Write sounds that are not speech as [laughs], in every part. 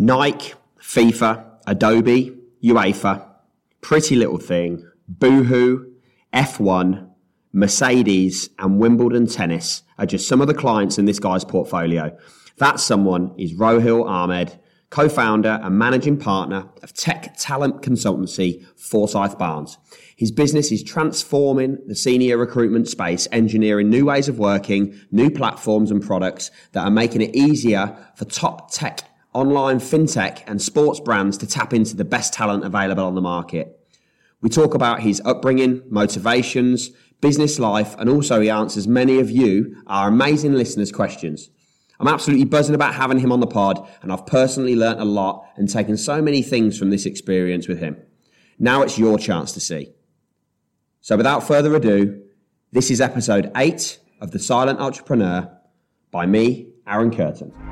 Nike, FIFA, Adobe, UEFA, Pretty Little Thing, Boohoo, F1, Mercedes, and Wimbledon Tennis are just some of the clients in this guy's portfolio. That someone is Roheel Ahmad, co founder and managing partner of tech talent consultancy Forsyth Barnes. His business is transforming the senior recruitment space, engineering new ways of working, new platforms and products that are making it easier for top tech, online fintech, and sports brands to tap into the best talent available on the market. We talk about his upbringing, motivations, business life, and also he answers many of you, our amazing listeners' questions. I'm absolutely buzzing about having him on the pod, and I've personally learnt a lot and taken so many things from this experience with him. Now it's your chance to see. So without further ado, this is episode 8 of The Silent Entrepreneur by me, Arran Curtin.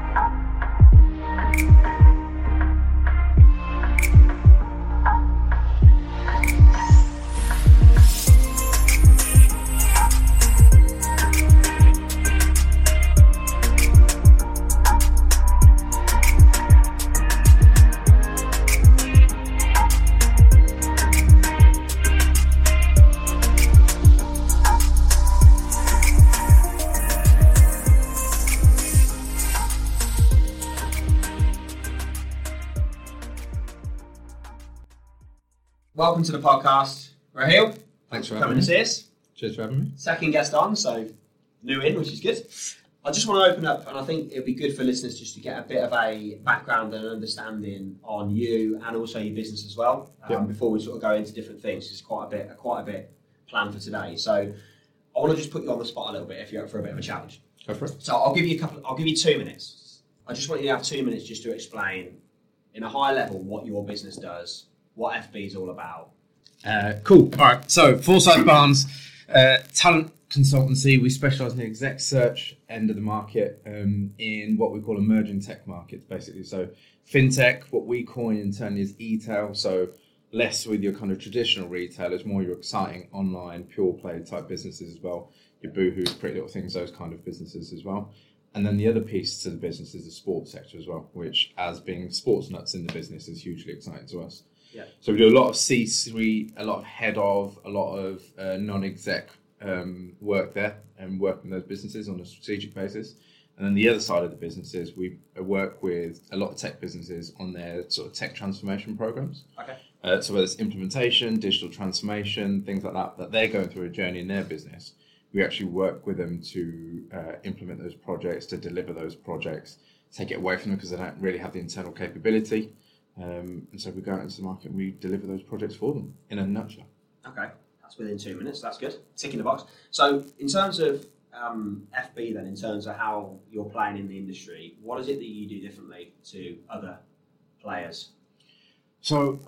Welcome to the podcast, Roheel. Thanks for Coming having to me. see us. Cheers for having me. Second guest on, so new in, which is good. I just want to open up, and I think it'd be good for listeners just to get a bit of a background and understanding on you and also your business as well. Um, Yeah. Before we sort of go into different things, there's quite a bit, quite a bit planned for today. So I want to just put you on the spot a little bit if you're up for a bit of a challenge. Go for it. So I'll give you a couple. I'll give you two minutes. I just want you to have two minutes just to explain, in a high level, what your business does, what FB is all about. Uh, cool. All right. So, Forsyth Barnes, uh, talent consultancy. We specialise in the exec search end of the market um, in what we call emerging tech markets, basically. So, fintech, what we coin internally is e-tail. So, less with your kind of traditional retailers, more your exciting online pure play type businesses as well. Your Boohoo's, Pretty Little Things, those kind of businesses as well. And then the other piece to the business is the sports sector as well, which, as being sports nuts in the business, is hugely exciting to us. Yeah. So we do a lot of C-suite, a lot of head of, a lot of uh, non-exec um, work there, and work in those businesses on a strategic basis. And then the other side of the businesses, we work with a lot of tech businesses on their sort of tech transformation programs. Okay. Uh, so whether it's implementation, digital transformation, things like that, that they're going through a journey in their business, we actually work with them to uh, implement those projects, to deliver those projects, take it away from them because they don't really have the internal capability. Um, and so we go out into the market and we deliver those projects for them in a nutshell. Okay, that's within two minutes. That's good. Ticking the box. So, in terms of um, FB, then, in terms of how you're playing in the industry, what is it that you do differently to other players? So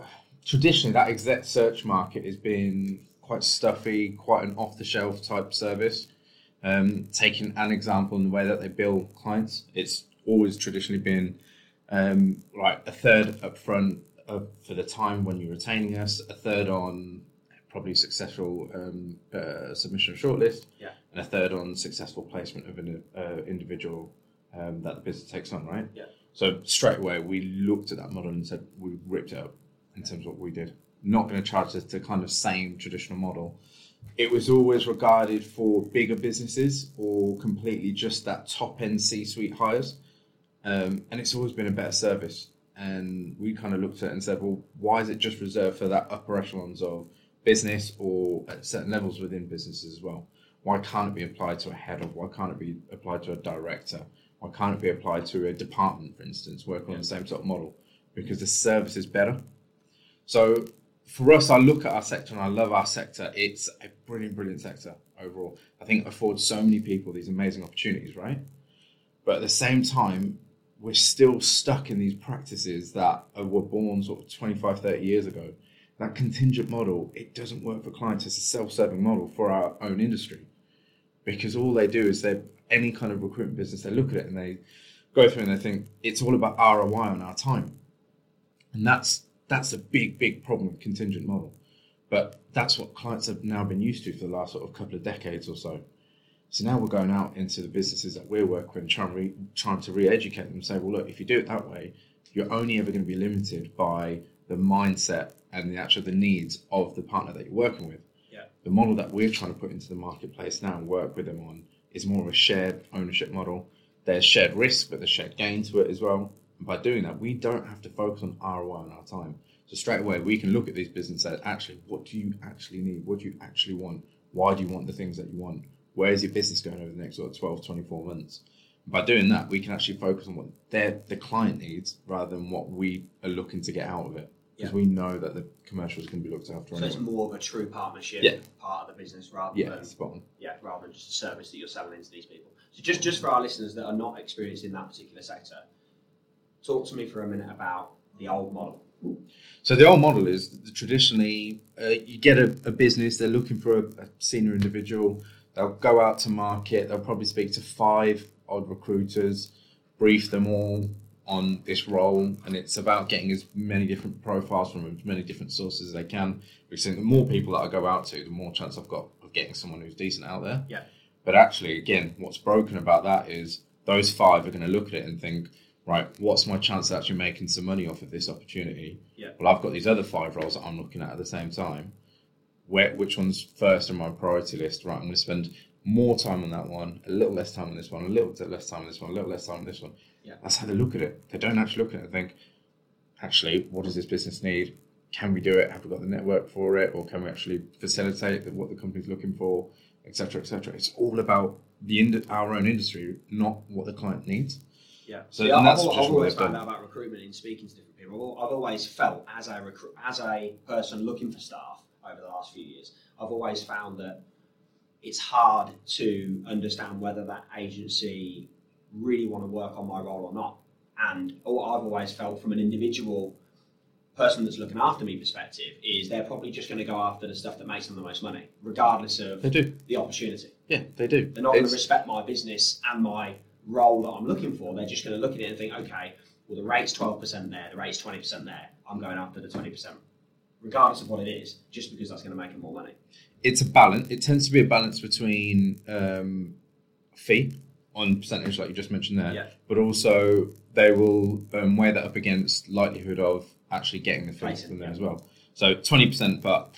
traditionally, that exec search market has been quite stuffy, quite an off-the-shelf type service. Um, taking an example in the way that they bill clients, it's always traditionally been um, like a third up front uh, for the time when you're retaining us, a third on probably successful um, uh, submission of shortlist, Yeah. and a third on successful placement of an uh, individual um, that the business takes on, right? Yeah. So straight away we looked at that model and said we ripped it up in terms of what we did. Not going to charge us the kind of same traditional model. It was always regarded for bigger businesses or completely just that top end C suite hires. Um, and it's always been a better service. And we kind of looked at it and said, well, why is it just reserved for that upper echelons of business or at certain levels within businesses as well? Why can't it be applied to a head of? Why can't it be applied to a director? Why can't it be applied to a department, for instance, working on the same sort of model? Because the service is better. So for us, I look at our sector and I love our sector. It's a brilliant, brilliant sector overall. I think it affords so many people these amazing opportunities, right? But at the same time, we're still stuck in these practices that uh, were born sort of 25, 30 years ago. That contingent model, it doesn't work for clients. It's a self-serving model for our own industry. Because all they do is they any kind of recruitment business, they look at it and they go through and they think it's all about ROI on our time. And that's that's a big, big problem with contingent model. But that's what clients have now been used to for the last sort of couple of decades or so. So now we're going out into the businesses that we're working with, trying, re, trying to re-educate them and say, well, look, if you do it that way, you're only ever going to be limited by the mindset and the actual the needs of the partner that you're working with. Yeah. The model that we're trying to put into the marketplace now and work with them on is more of a shared ownership model. There's shared risk, but there's shared gain to it as well. And by doing that, we don't have to focus on ROI on our time. So straight away, we can look at these businesses and say, actually, what do you actually need? What do you actually want? Why do you want the things that you want? Where is your business going over the next sort of 12, 24 months? by doing that, we can actually focus on what their the client needs rather than what we are looking to get out of it. Because Yeah. we know that the commercial is going to be looked after So it's more of a true partnership Yeah. part of the business rather Yeah, than spot on. yeah, rather than just a service that you're selling into these people. So just just for our listeners that are not experienced in that particular sector, talk to me for a minute about the old model. So the old model is traditionally uh, you get a, a business, they're looking for a, a senior individual, they'll go out to market, they'll probably speak to five odd recruiters, brief them all on this role, and it's about getting as many different profiles from as many different sources as they can. Because the more people that I go out to, the more chance I've got of getting someone who's decent out there. Yeah. But actually, again, what's broken about that is those five are going to look at it and think, right, what's my chance of actually making some money off of this opportunity? Yeah. Well, I've got these other five roles that I'm looking at at the same time. Where which one's first on my priority list? Right, I'm going to spend more time on that one, a little less time on this one, a little bit less time on this one, a little less time on this one. Yeah. That's how they look at it. They don't actually look at it and think, actually, what does this business need? Can we do it? Have we got the network for it, or can we actually facilitate what the company's looking for, etc., etc. It's all about the ind- our own industry, not what the client needs. Yeah. So, Yeah, and that's I've, just I've what always found out about recruitment in speaking to different people. I've always felt as a recruit, as a person looking for staff over the last few years, I've always found that it's hard to understand whether that agency really want to work on my role or not. And what I've always felt from an individual person that's looking after me perspective is they're probably just going to go after the stuff that makes them the most money, regardless of They do. the opportunity. Yeah, they do. They're not going to respect my business and my role that I'm looking for. They're just going to look at it and think, okay, well, the rate's 12% there, the rate's 20% there. I'm going after the 20%, regardless of what it is, just because that's going to make them more money. it's a balance. It tends to be a balance between um, fee on percentage, like you just mentioned there, Yeah. but also they will um, weigh that up against likelihood of actually getting the fee from there yeah. as well. So twenty percent, but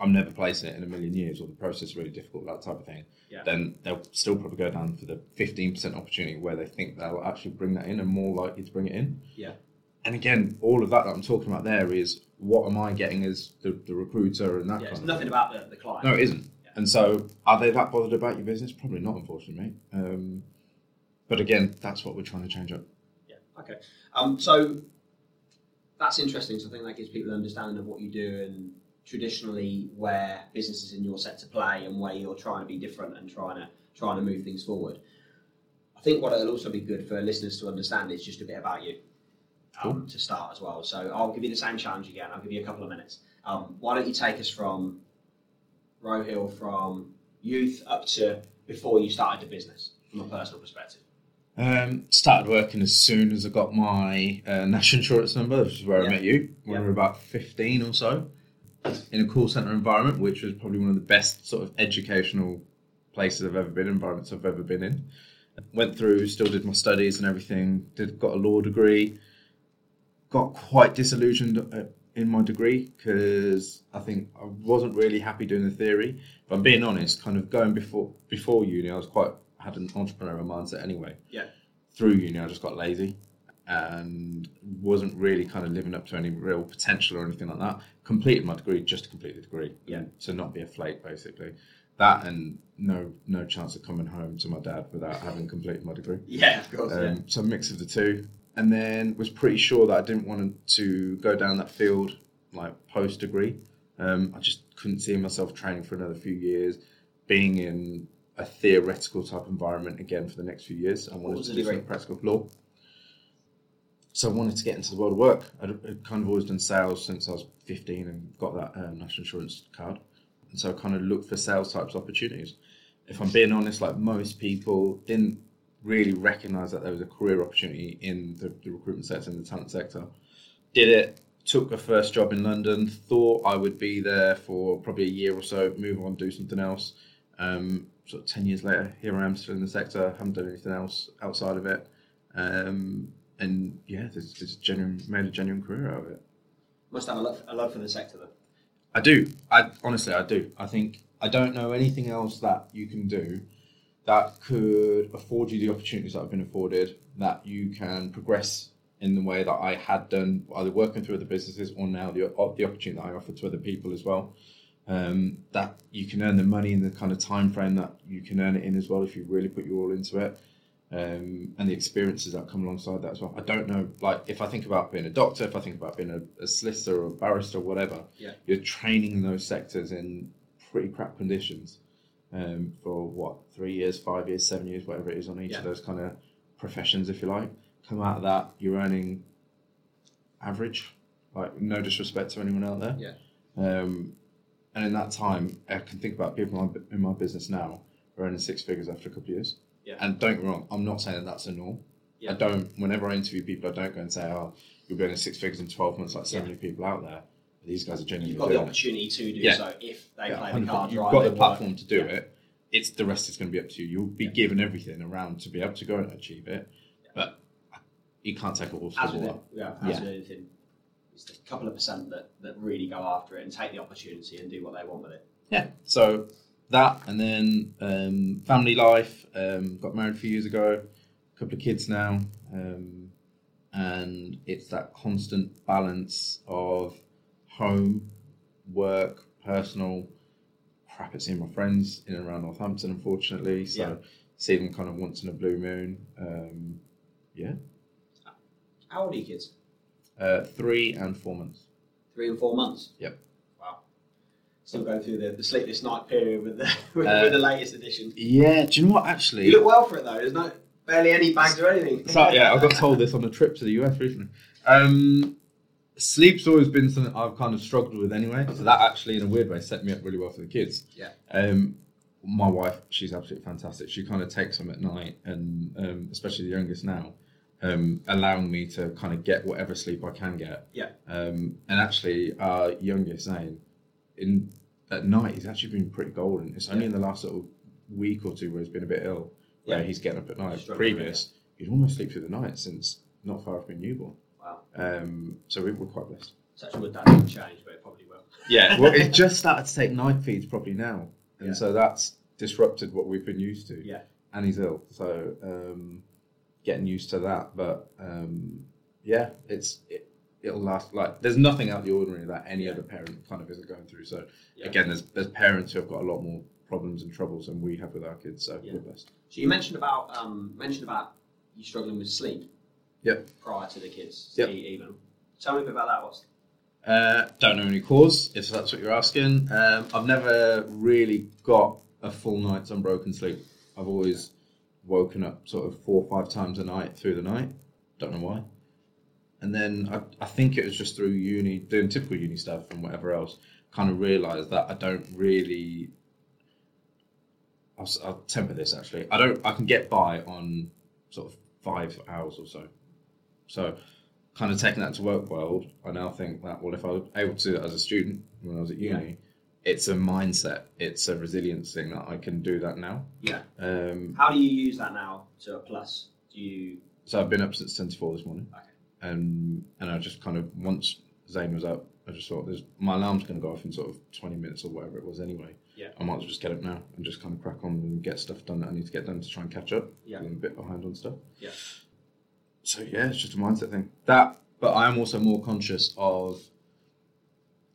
I'm never placing it in a million years, or the process is really difficult, that type of thing. Yeah. Then they'll still probably go down for the fifteen percent opportunity where they think they'll actually bring that in and more likely to bring it in. Yeah. And again, all of that that I'm talking about there is what am I getting as the, the recruiter and that Yeah, kind it's of nothing thing. about the, the client. No, it isn't. Yeah. And so, are they that bothered about your business? Probably not, unfortunately. Um, but again, that's what we're trying to change up. Yeah. Okay. Um, so that's interesting. So I think that gives people an understanding of what you do and traditionally where businesses in your sector play and where you're trying to be different and trying to trying to move things forward. I think what it'll also be good for listeners to understand is just a bit about you um, to start as well. So I'll give you the same challenge again. I'll give you a couple of minutes. Um, why don't you take us from Roheel from youth up to before you started the business from a personal perspective? Um, started working as soon as I got my uh, national insurance number, which is where Yeah. I met you when Yeah. we were about 15 or so, in a call centre environment, which was probably one of the best sort of educational places I've ever been, environments I've ever been in. Went through, still did my studies and everything, did got a law degree, got quite disillusioned uh, in my degree because I think I wasn't really happy doing the theory. If I'm being honest, kind of going before before uni, I was quite had an entrepreneurial mindset anyway. Yeah. Through uni, I just got lazy and wasn't really kind of living up to any real potential or anything like that. Completed my degree just to complete the degree. Yeah. To not be a flake, basically. That and no no chance of coming home to my dad without having completed my degree. Yeah, of course. Um, So a mix of the two, and then was pretty sure that I didn't want to go down that field like post degree. Um, I just couldn't see myself training for another few years, being in a theoretical type environment again for the next few years. I wanted to do some practical law. So I wanted to get into the world of work. I'd, I'd kind of always done sales since I was 15 and got that um, national insurance card. And so I kind of looked for sales types opportunities. If I'm being honest, like most people didn't really recognize that there was a career opportunity in the, the recruitment sector and the talent sector. Did it, took a first job in London, thought I would be there for probably a year or so, move on, do something else. Um, sort of 10 years later, here I am still in the sector, haven't done anything else outside of it. Um, and yeah, there's, there's genuine made a genuine career out of it. Must have a love, a love for the sector, though. I do. I honestly, I do. I think I don't know anything else that you can do that could afford you the opportunities that I've been afforded. That you can progress in the way that I had done, either working through other businesses or now the the opportunity that I offer to other people as well. Um, that you can earn the money in the kind of time frame that you can earn it in as well if you really put your all into it. Um, and the experiences that come alongside that as well. I don't know, like if I think about being a doctor, if I think about being a, a solicitor or a barrister or whatever, Yeah. you're training in those sectors in pretty crap conditions um, for what three years, five years, seven years, whatever it is on each Yeah. of those kind of professions, if you like. Come out of that, you're earning average, like no disrespect to anyone out there. Yeah. Um, and in that time, I can think about people in my, business now who are earning six figures after a couple of years. Yeah. And don't get me wrong, I'm not saying that that's a norm. Yeah. I don't. Whenever I interview people, I don't go and say, "Oh, you'll be earning six figures in twelve months," like so Yeah. many people out there. These guys are genuinely You've got the doing it. opportunity to do Yeah. so if they Yeah, play 100%. the card You've right. got the work. platform to do it. It's the rest is going to be up to you. You'll be given everything around to be able to go and achieve it, but you can't take it all As the with, it, yeah, as Yeah. with anything, it's a couple of percent that, that really go after it and take the opportunity and do what they want with it. Yeah. So that, and then um, family life. Um, got married a few years ago. A couple of kids now, um, and it's that constant balance of home, work, personal. Crap at seeing my friends in and around Northampton, unfortunately. So Yeah. see them kind of once in a blue moon. Um, yeah, How old are your kids? uh, three and four months. Three and four months. Yep. Wow. Still going through the, the sleepless night period with the [laughs] with, Uh, with the latest edition. Yeah. Do you know what? Actually, You look well for it though. There's no barely any bags or anything. So, yeah, I got [laughs] told this on a trip to the US recently. Um, sleep's always been something I've kind of struggled with anyway. So that actually, in a weird way, set me up really well for the kids. Yeah. Um, my wife, she's absolutely fantastic. She kind of takes them at night, and um, especially the youngest now, um, allowing me to kind of get whatever sleep I can get. Yeah. Um, and actually, our youngest Zane, in at night, he's actually been pretty golden. It's only Yeah. in the last sort of week or two where he's been a bit ill, where Yeah. he's getting up at night. Previous, he'd almost sleep through the night since not far after being newborn. Wow. Um, so we, are quite blessed. Such a wood that didn't change, but it probably will. Yeah, [laughs] well, it just started to take night feeds probably now, and Yeah. so that's disrupted what we've been used to. Yeah. and he's ill, so um, getting used to that. But um, yeah, it's it, it'll last. Like there's nothing out of the ordinary that any Yeah. other parent kind of isn't going through. So Yeah. again, there's there's parents who have got a lot more problems and troubles than we have with our kids. So Yeah. we're blessed. So you mentioned about um, mentioned about you struggling with sleep. Yep. Prior to the kids, Yep. e- even. Tell me a bit about that. What's Uh, don't know any cause, if that's what you're asking. Um, I've never really got a full night's unbroken sleep. I've always woken up sort of four or five times a night through the night. Don't know why. And then I, I think it was just through uni, doing typical uni stuff and whatever else, kind of realised that I don't really. I'll, s- I'll temper this actually. I don't. I can get by on sort of five hours or so. So kind of taking that to work world, I now think that well, if I was able to as a student when I was at uni, it's a mindset, it's a resilience thing that I can do that now. yeah. Um, How do you use that now to a plus? Do you? so I've been up since ten to four this morning, Okay. and and I just kind of once Zane was up, I just thought there's my alarm's going to go off in sort of twenty minutes or whatever it was anyway. Yeah. I might as well just get up now and just kind of crack on and get stuff done that I need to get done to try and catch up. Yeah. I'm a bit behind on stuff. Yeah. So yeah, it's just a mindset thing. That, but I am also more conscious of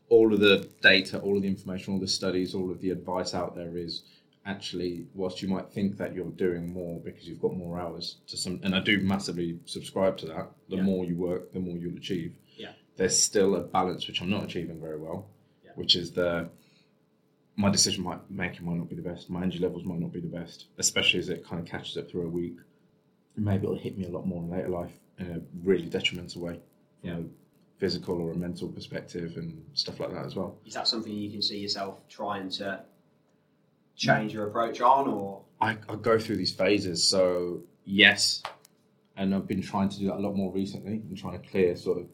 all of the data, all of the information, all the studies, all of the advice out there is actually, whilst you might think that you're doing more because you've got more hours to some, and I do massively subscribe to that. The Yeah. more you work, the more you'll achieve. Yeah. There's still a balance which I'm not achieving very well, Yeah. which is the my decision might making might not be the best. My energy levels might not be the best, especially as it kind of catches up through a week. Maybe it'll hit me a lot more in later life in a really detrimental way, from Yeah. a physical or a mental perspective and stuff like that as well. Is that something you can see yourself trying to change your approach on, or I, I go through these phases, so yes, and I've been trying to do that a lot more recently and trying to clear sort of.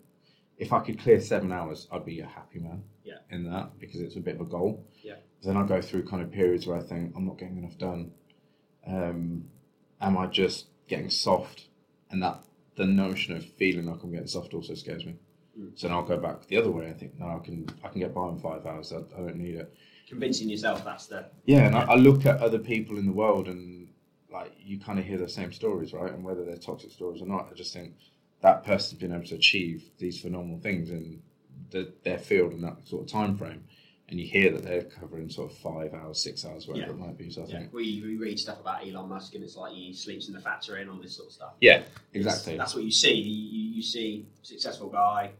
If I could clear seven hours, I'd be a happy man. Yeah. In that because it's a bit of a goal. Yeah. Then I go through kind of periods where I think I'm not getting enough done. Um, am I just getting soft? And that the notion of feeling like I'm getting soft also scares me. Mm. So then I'll go back the other way. I think no, I can I can get by in five hours. I, I don't need it. Convincing yourself that's the Yeah, and I, I look at other people in the world and like you kind of hear the same stories, right? And whether they're toxic stories or not, I just think that person's been able to achieve these phenomenal things in the, their field in that sort of time frame. And you hear that they're covering sort of five hours, six hours, whatever Yeah. it might be. So I yeah. think, We, we read stuff about Elon Musk and it's like he sleeps in the factory and all this sort of stuff. yeah, It's- exactly. That's what you see. You, you, you see successful guy,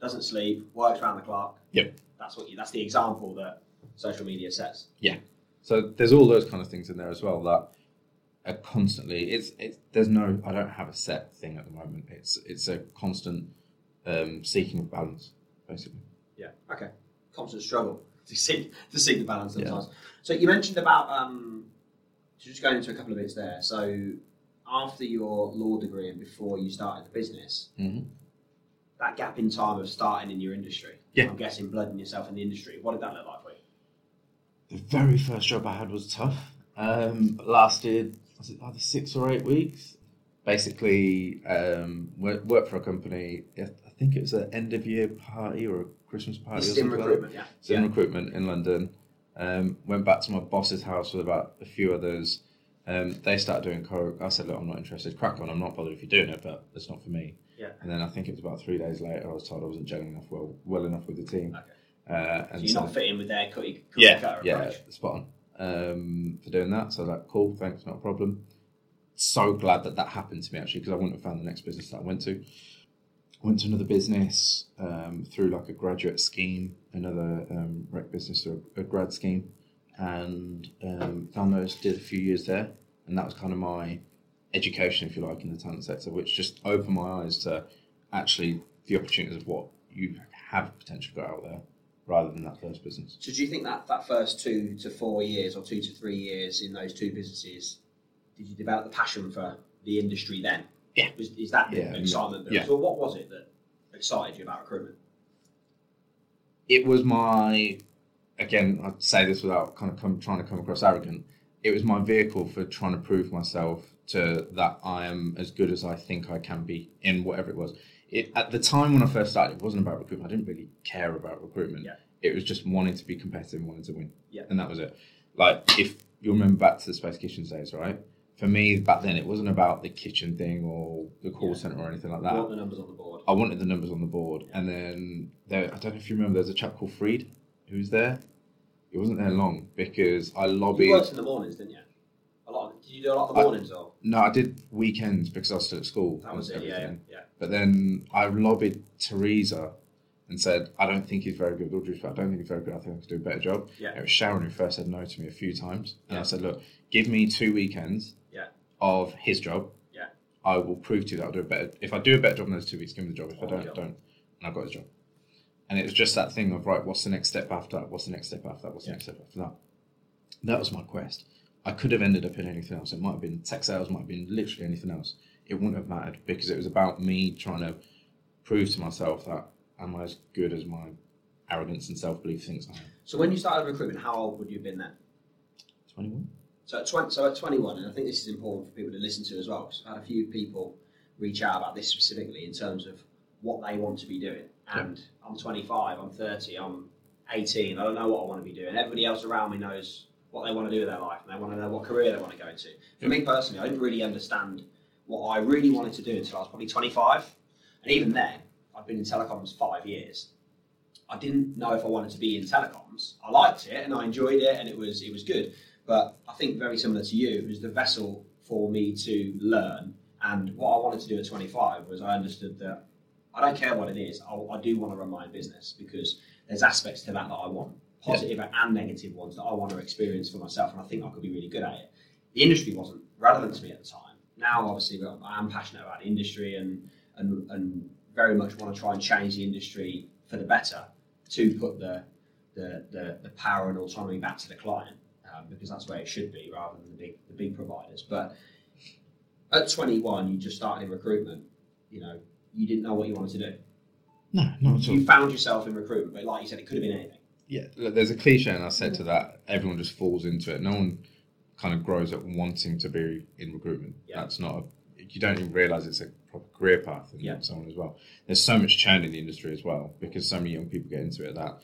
doesn't sleep, works around the clock. Yep. That's what you, that's the example that social media sets. Yeah. So there's all those kind of things in there as well that are constantly. It's it's there's no. I don't have a set thing at the moment. It's it's a constant um, seeking of balance, basically. Yeah. Okay. Constant struggle to [laughs] seek to seek the balance Yeah. sometimes. So you mentioned about um, just going into a couple of bits there. So after your law degree and before you started the business, Mhm. that gap in time of starting in your industry. Yeah. I'm guessing blooding yourself in the industry. What did that look like for you? The very first job I had was tough. Um, lasted was it either six or eight weeks. Basically, um, worked, worked for a company. I think it was an end of year party or a Christmas party. This or is in something like recruitment, yeah. So in yeah. recruitment in London. Um, went back to my boss's house with about a few others. Um, they started doing coke. I said, "Look, I'm not interested. Crack on. I'm not bothered if you're doing it, but it's not for me." Yeah. And then I think it was about three days later, I was told I wasn't gelling enough well, well enough with the team. Okay. Uh, So and you're so- not fitting with their cookie, cookie yeah, cutter yeah, approach. spot on um, for doing that. So like, cool, thanks, not a problem. So glad that that happened to me actually because I wouldn't have found the next business that I went to. Went to another business um, through like a graduate scheme, another um, rec business a, a grad scheme, and um, found those. Did a few years there, and that was kind of my education, if you like, in the talent sector, which just opened my eyes to actually the opportunities of what you have potentially got out there, rather than that first business. So do you think that that first two to four years or two to three years in those two businesses, did you develop the passion for the industry then? Yeah. Was, is that the Yeah, excitement? yeah. So what was it that excited you about recruitment? it was my again i'd say this without kind of come, trying to come across arrogant it was my vehicle for trying to prove myself to that i am as good as i think i can be in whatever it was it, at the time when i first started it wasn't about recruitment i didn't really care about recruitment Yeah. it was just wanting to be competitive wanting to win Yeah. and that was it like if you remember back to the space kitchen days right for me back then it wasn't about the kitchen thing or the call Yeah. center or anything like that want the numbers on the board. I wanted the numbers on the board, and then there, I don't know if you remember. There's a chap called Freed who's there. He wasn't there long because I lobbied. You worked in the mornings, didn't you? A lot. Of, did you do a lot of the I- mornings or? No, I did weekends because I was still at school. That was it. Yeah, yeah, yeah. But then I lobbied Teresa and said, I don't think he's very good. With all due respect, I don't think he's very good. I think I could do a better job. Yeah. It was Sharon who first said no to me a few times, and Yeah. I said, look, give me two weekends. Yeah. Of his job. Yeah. I will prove to you that I'll do a better. If I do a better job in those two weeks, give me the job. If I Oh, don't, job. don't. And I got his job. And it was just that thing of right, what's the next step after that? What's the next step after that? What's the next step after that? That was my quest. I could have ended up in anything else. It might have been tech sales, might have been literally anything else. It wouldn't have mattered because it was about me trying to prove to myself that am I as good as my arrogance and self belief thinks I am. So when you started recruitment, how old would you have been then? Twenty one. So at, 20, so at 21, and I think this is important for people to listen to as well, because I've had a few people reach out about this specifically in terms of what they want to be doing. And I'm 25, I'm 30, I'm 18, I don't know what I want to be doing. Everybody else around me knows what they want to do with their life, and they want to know what career they want to go into. For me personally, I didn't really understand what I really wanted to do until I was probably 25. And even then, I've been in telecoms five years. I didn't know if I wanted to be in telecoms. I liked it and I enjoyed it and it was it was good. But I think very similar to you, it was the vessel for me to learn. And what I wanted to do at 25 was I understood that I don't care what it is. I, I do want to run my own business because there's aspects to that that I want, positive and negative ones that I want to experience for myself, and I think I could be really good at it. The industry wasn't relevant to me at the time. Now, obviously, I am passionate about the industry and and, and very much want to try and change the industry for the better to put the the, the, the power and autonomy back to the client um, because that's where it should be rather than the big the big providers. But at 21, you just started in recruitment. You know, you didn't know what you wanted to do. No, not at all. You found yourself in recruitment, but like you said, it could have been anything. Yeah, look, there's a cliche, and I said to that, everyone just falls into it. No one kind of grows up wanting to be in recruitment. Yeah. That's not a, you don't even realize it's a proper career path and Yeah. so on as well. There's so much churn in the industry as well because so many young people get into it that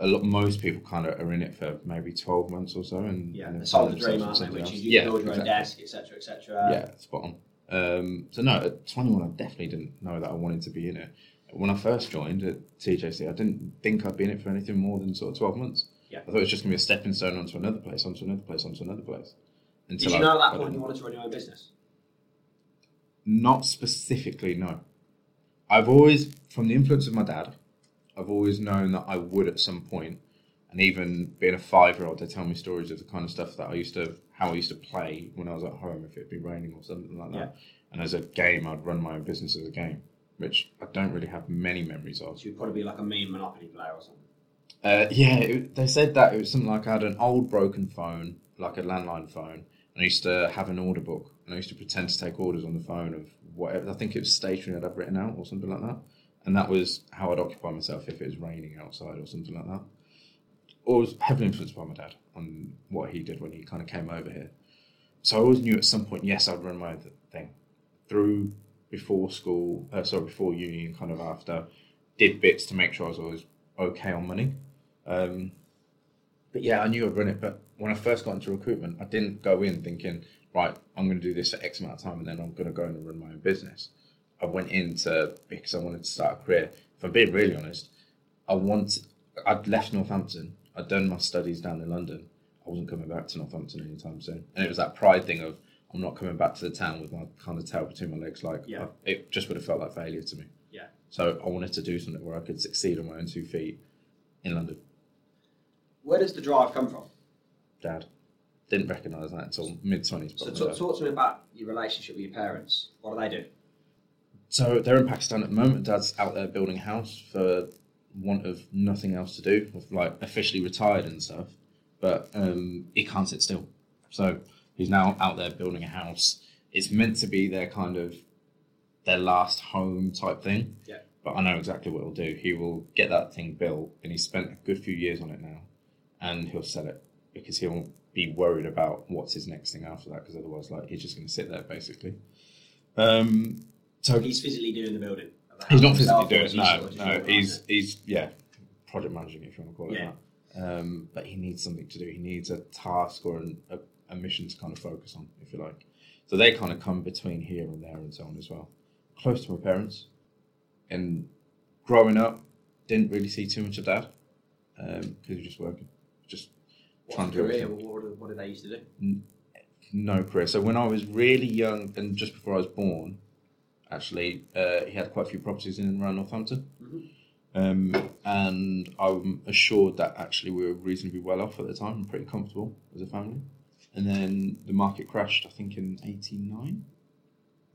a lot most people kind of are in it for maybe 12 months or so and Yeah, and the soul of find the dream, aren't they? Which is you yeah, build your own desk, etc., etc. yeah, spot on. Um, so no, at 21, I definitely didn't know that I wanted to be in it. When I first joined at TJC, I didn't think I'd be in it for anything more than sort of 12 months. Yeah. I thought it was just going to be a stepping stone onto another place, onto another place, onto another place. Did Until you I- know at that I point you wanted to run your own business? Not specifically, no. I've always, from the influence of my dad, I've always known that I would at some point, and even being a five-year-old, they tell me stories of the kind of stuff that I used to, how I used to play when I was at home, if it'd be raining or something like that. Yeah. And as a game, I'd run my own business as a game, which I don't really have many memories of. So you'd probably be like a mean Monopoly player or something. Uh, yeah, it, they said that it was something like I had an old broken phone, like a landline phone, I used to have an order book, and I used to pretend to take orders on the phone of whatever. I think it was stationery that I'd written out or something like that, and that was how I'd occupy myself if it was raining outside or something like that. Or was heavily influenced by my dad on what he did when he kind of came over here. So I always knew at some point, yes, I'd run my thing. Through before school, uh, sorry, before uni and kind of after, did bits to make sure I was always okay on money. Um, but yeah, I knew I'd run it. But when I first got into recruitment, I didn't go in thinking, right, I'm going to do this for X amount of time and then I'm going to go in and run my own business. I went into because I wanted to start a career. If I'm being really honest, I want. I'd left Northampton. I'd done my studies down in London. I wasn't coming back to Northampton anytime soon. And it was that pride thing of I'm not coming back to the town with my kind of tail between my legs. Like Yeah. I- it just would have felt like failure to me. Yeah. So I wanted to do something where I could succeed on my own two feet in London. Where does the drive come from? Dad didn't recognise that until mid twenties. So talk, talk to me about your relationship with your parents. What do they do? So they're in Pakistan at the moment. Dad's out there building a house for want of nothing else to do, like officially retired and stuff. But um, he can't sit still. So he's now out there building a house. It's meant to be their kind of their last home type thing. Yeah. But I know exactly what he'll do. He will get that thing built, and he's spent a good few years on it now, and he'll sell it because he'll be worried about what's his next thing after that. Because otherwise, like he's just going to sit there basically. Um, so He's physically doing the building. the He's not physically doing it. No, sort of just no. He's he's yeah, project managing if you want to call it Yeah. that. Um, but he needs something to do. He needs a task or an, a, a mission to kind of focus on, if you like. So they kind of come between here and there and so on as well. Close to my parents, and growing up, didn't really see too much of dad because he was just working, just What career? What, did they used to do? no career. So when I was really young and just before I was born, actually, uh, he had quite a few properties in and around Northampton. Mhm. Um, and I'm assured that actually we were reasonably well off at the time and pretty comfortable as a family. And then the market crashed, I think, in 89?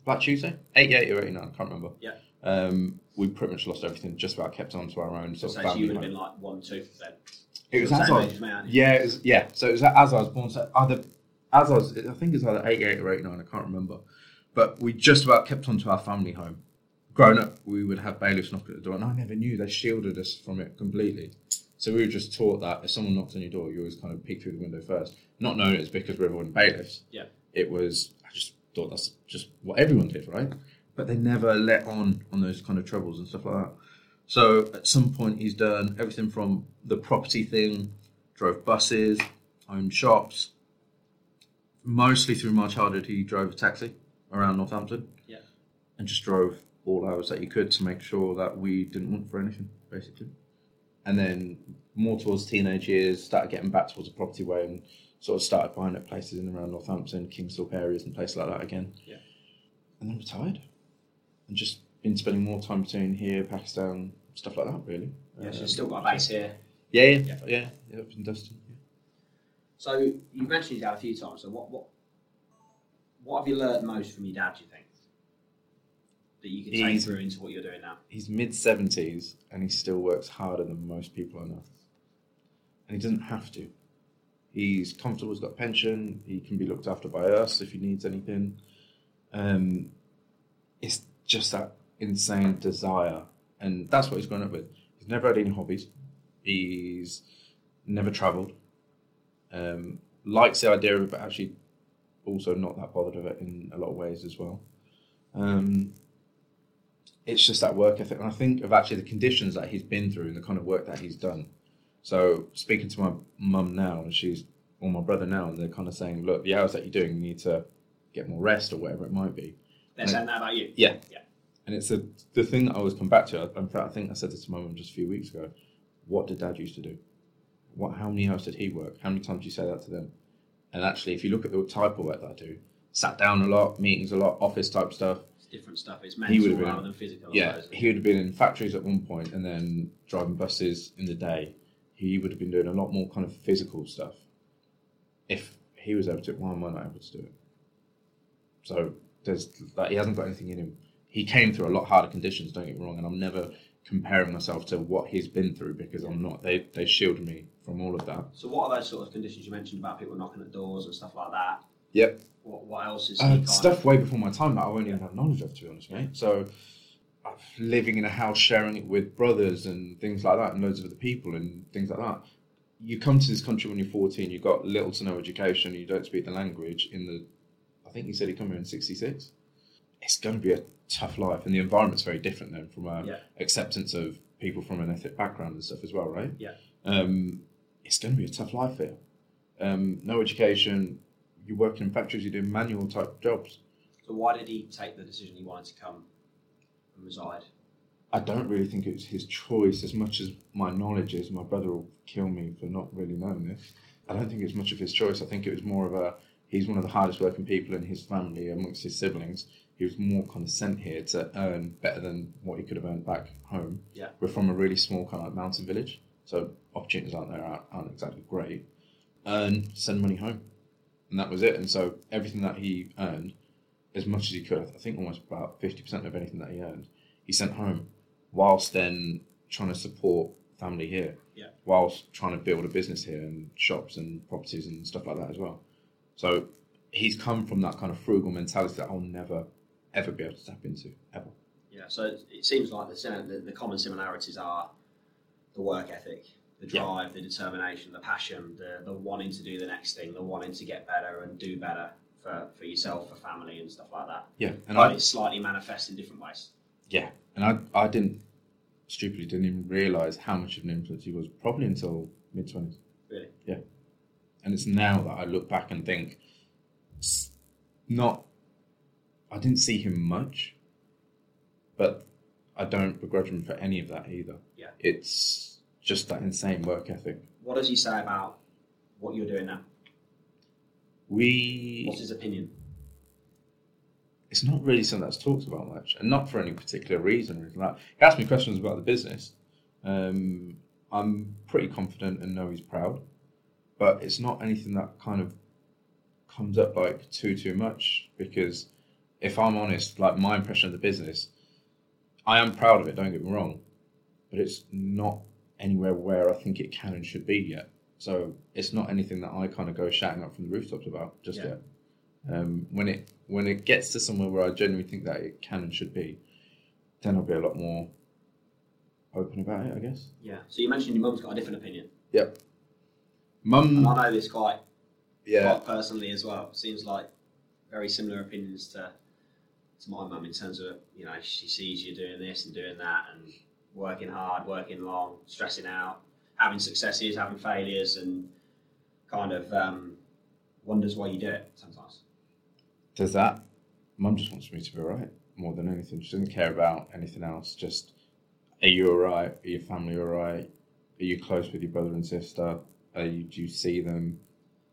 Black Tuesday? 88 or 89, I can't remember. Yeah. Um, we pretty much lost everything, just about kept on to our own So, sort of so you would have been like one, two then. It was as I was, as me, aren't you? yeah, it was, yeah. So it was as I was born. So either as I was, I think it's either eighty-eight or eighty-nine. I can't remember. But we just about kept on to our family home. Growing up, we would have bailiffs knock at the door, and I never knew they shielded us from it completely. So we were just taught that if someone knocks on your door, you always kind of peek through the window first. Not knowing it's because we're everyone bailiffs. Yeah. It was. I just thought that's just what everyone did, right? But they never let on on those kind of troubles and stuff like that. So at some point, he's done everything from the property thing, drove buses, owned shops. Mostly through my childhood, he drove a taxi around Northampton. Yeah. And just drove all hours that he could to make sure that we didn't want for anything, basically. And then more towards teenage years, started getting back towards the property way and sort of started buying at places in and around Northampton, Kingsthorpe areas and places like that again. Yeah. And then retired. And just been spending more time between here, Pakistan, stuff like that, really. Yeah, so Um, you've still got a base here. yeah, yeah, Yeah. yeah, yeah, up in Duston. Yeah. So you've mentioned your dad a few times. So what what what have you learned most from your dad? Do you think that you can take He's- through into what you're doing now? He's mid seventies and he still works harder than most people I know. And he doesn't have to. He's comfortable. He's got a pension. He can be looked after by us if he needs anything. Um, it's just that insane desire, and that's what he's grown up with. He's never had any hobbies. He's never travelled. Um, likes the idea of it, but actually also not that bothered of it in a lot of ways as well. Um, it's just that work ethic, and I think of actually the conditions that he's been through and the kind of work that he's done. So speaking to my mum now, and she's or my brother now, and they're kind of saying, "Look, the hours that you're doing, you need to get more rest or whatever it might be." They're saying that about you. Yeah. Yeah. And it's a, the thing that I always come back to. In fact, I think I said this to my mum just a few weeks ago. What did Dad used to do? What? How many hours did he work? How many times do you say that to them? And actually, if you look at the type of work that I do, sat down a lot, meetings a lot, office type stuff. It's different stuff. It's He would mental have been- rather than physical. Yeah, he would have been in factories at one point and then driving buses in the day. He would have been doing a lot more kind of physical stuff. If he was able to, why am I not able to do it? So there's like he hasn't got anything in him. He came through a lot harder conditions. Don't get me wrong, and I'm never comparing myself to what he's been through because I'm not. They they shield me from all of that. So what are those sort of conditions you mentioned about people knocking at doors and stuff like that? Yep. What, what else is he Uh, stuff of, way before my time that I won't even have knowledge of, to be honest, mate. So, uh, living in a house, sharing it with brothers and things like that, and loads of other people and things like that. You come to this country when you're 14, you've got little to no education, you don't speak the language. In the, I think you said you come here in 66. It's going to be a tough life, and the environment's very different then from a Yeah. acceptance of people from an ethnic background and stuff as well, right? Yeah. Um, it's going to be a tough life here. Um, no education, you're working in factories, you're doing manual type jobs. So why did he take the decision he wanted to come and reside? I don't really think it was his choice as much as my knowledge is. My brother will kill me for not really knowing this. I don't think it was much of his choice. I think it was more of a he's one of the hardest working people in his family amongst his siblings. He was more kind of sent here to earn better than what he could have earned back home. Yeah. We're from a really small kind of like mountain village, so opportunities aren't there aren't, aren't exactly great. Earn, send money home, and that was it. And so everything that he earned, as much as he could, I think almost about fifty percent of anything that he earned, he sent home, whilst then trying to support family here. Yeah. Whilst trying to build a business here and shops and properties and stuff like that as well. So he's come from that kind of frugal mentality that I'll never ever be able to tap into ever. Yeah. So it, seems like the, the the common similarities are the work ethic, the Yeah. drive, the determination, the passion, the the wanting to do the next thing, the wanting to get better and do better for, for yourself, for family, and stuff like that. Yeah. And but I it's slightly manifest in different ways. yeah. And I I didn't stupidly didn't even realise how much of an influence he was probably until mid twenties. Really. Yeah, and it's now that I look back and think, not, I didn't see him much, but I don't begrudge him for any of that either. Yeah. It's just that insane work ethic. What does he say about what you're doing now? We, What's his opinion? it's not really something that's talked about much, and not for any particular reason or anything like. He asked me questions about the business. Um, I'm pretty confident and know he's proud, but it's not anything that kind of comes up like too too much because if I'm honest, like my impression of the business, I am proud of it. Don't get me wrong, but it's not anywhere where I think it can and should be yet. So it's not anything that I kind of go shouting up from the rooftops about just Yeah. yet. Um, when it when it gets to somewhere where I genuinely think that it can and should be, then I'll be a lot more open about it. I guess. Yeah. So you mentioned your mum's got a different opinion. Yep. Mum. And I know this quite, Yeah. quite personally as well. Seems like very similar opinions to to my mum in terms of you know she sees you doing this and doing that and working hard, working long, stressing out, having successes, having failures, and kind of um, wonders why you do it sometimes. Does that? Mum just wants me to be right more than anything. She doesn't care about anything else. Just, are you alright? Are your family alright? Are you close with your brother and sister? Are you, do you see them?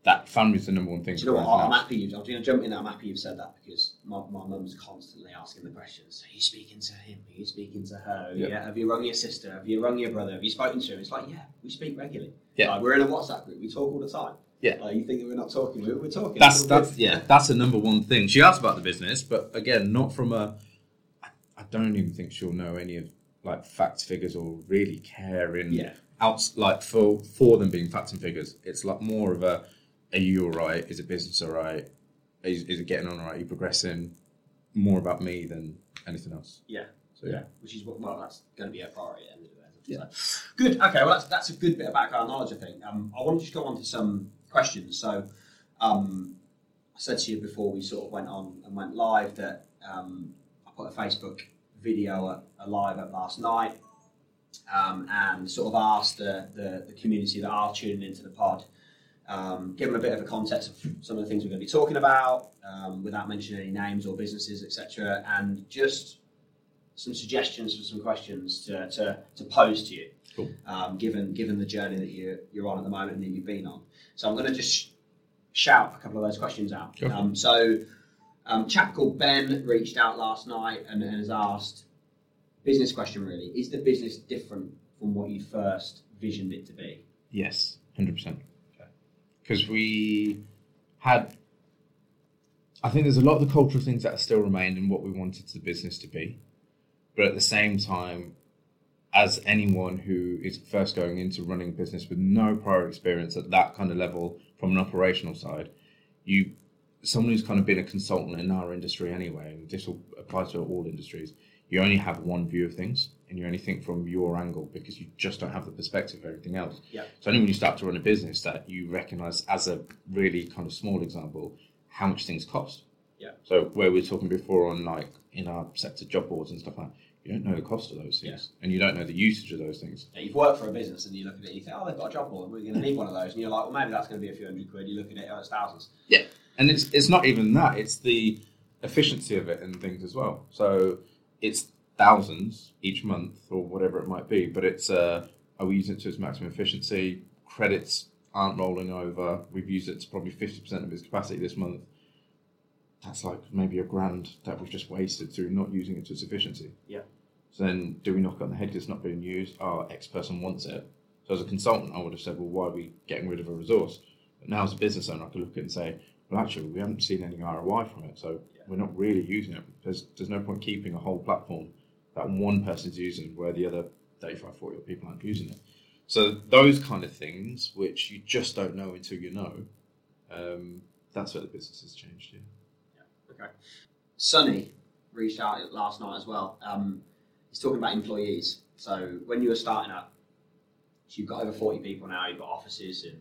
That family's the number one thing. Do you know what? I'm else. happy. You, I'm going to jump in. I'm happy you've said that because my, my mum's constantly asking the questions. Are you speaking to him? Are you speaking to her? Yeah. Yeah. Have you rung your sister? Have you rung your brother? Have you spoken to him? It's like, yeah, we speak regularly. Yeah. Like, we're in a WhatsApp group. We talk all the time. Yeah. Like, you think that we're not talking? We're, we're talking. That's that's yeah. That's a number one thing. She asked about the business, but again, not from a. I, I don't even think she'll know any of like facts, figures, or really care in Yeah. outs like for for them being facts and figures. It's like more of a, are you all right? Is it business all right? Is, is it getting on all right? Are you progressing? More about me than anything else. Yeah. So yeah. Which is what, well, that's going to be a priority at the end of the day. Yeah. So, good. Okay. Well, that's, that's a good bit of background knowledge, I think. Um, I want to just go on to some questions. So, um, I said to you before we sort of went on and went live that um, I put a Facebook video up, a live up last night um, and sort of asked the, the, the community that are tuning into the pod, um, give them a bit of a context of some of the things we're going to be talking about um, without mentioning any names or businesses, etc., and just some suggestions for some questions to, to, to pose to you, Cool. um, given given the journey that you, you're on at the moment and that you've been on. So I'm going to just shout a couple of those questions out. It. Um, so, um, chap called Ben reached out last night and, and has asked, business question really, is the business different from what you first visioned it to be? Yes, hundred percent. Because we had, I think there's a lot of the cultural things that still remain in what we wanted the business to be, but at the same time, as anyone who is first going into running a business with no prior experience at that kind of level from an operational side, you someone who's kind of been a consultant in our industry anyway, and this will apply to all industries, you only have one view of things and you only think from your angle because you just don't have the perspective of everything else. Yeah. So only when you start to run a business that you recognize as a really kind of small example how much things cost. Yeah. So where we were talking before on like in our sector job boards and stuff like that, you don't know the cost of those things and you don't know the usage of those things. Now, you've worked for a business and you look at it and you think, oh, they've got a job board, we're going to need one of those. And you're like, well, maybe that's going to be a few hundred quid. You look at it, oh, it's thousands. Yeah. and it's it's not even that it's the efficiency of it and things as well so it's thousands each month or whatever it might be but it's uh are we using it to its maximum efficiency? Credits aren't rolling over. We've used it to probably 50% of its capacity this month. That's like maybe a grand that we've just wasted through not using it to its efficiency. Yeah. so then do we knock on the head it's not being used? Oh x person wants it. So as a consultant i would have said well why are we getting rid of a resource? But now as a business owner i could look at it and say well, actually, we haven't seen any ROI from it, so Yeah. we're not really using it. There's there's no point keeping a whole platform that one person's using where the other 35, 40 people aren't using it. So those kind of things, which you just don't know until you know, um, that's where the business has changed. Yeah. Okay. Sonny reached out last night as well. Um, he's talking about employees. So when you were starting up, so you've got over 40 people now, you've got offices in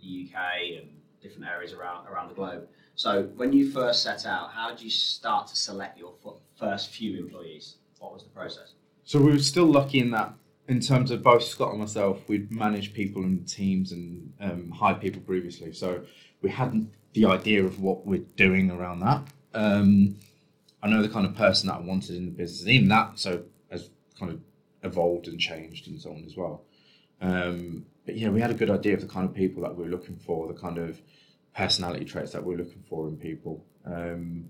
the UK and different areas around, around the globe. So when you first set out, how did you start to select your first few employees? What was the process? So we were still lucky in that, in terms of both Scott and myself, we'd managed people and teams and um, hired people previously. So we hadn't the idea of what we're doing around that. Um, I know the kind of person that I wanted in the business, even that so has kind of evolved and changed and so on as well. Um, but yeah, we had a good idea of the kind of people that we were looking for, the kind of personality traits that we we're looking for in people. Um,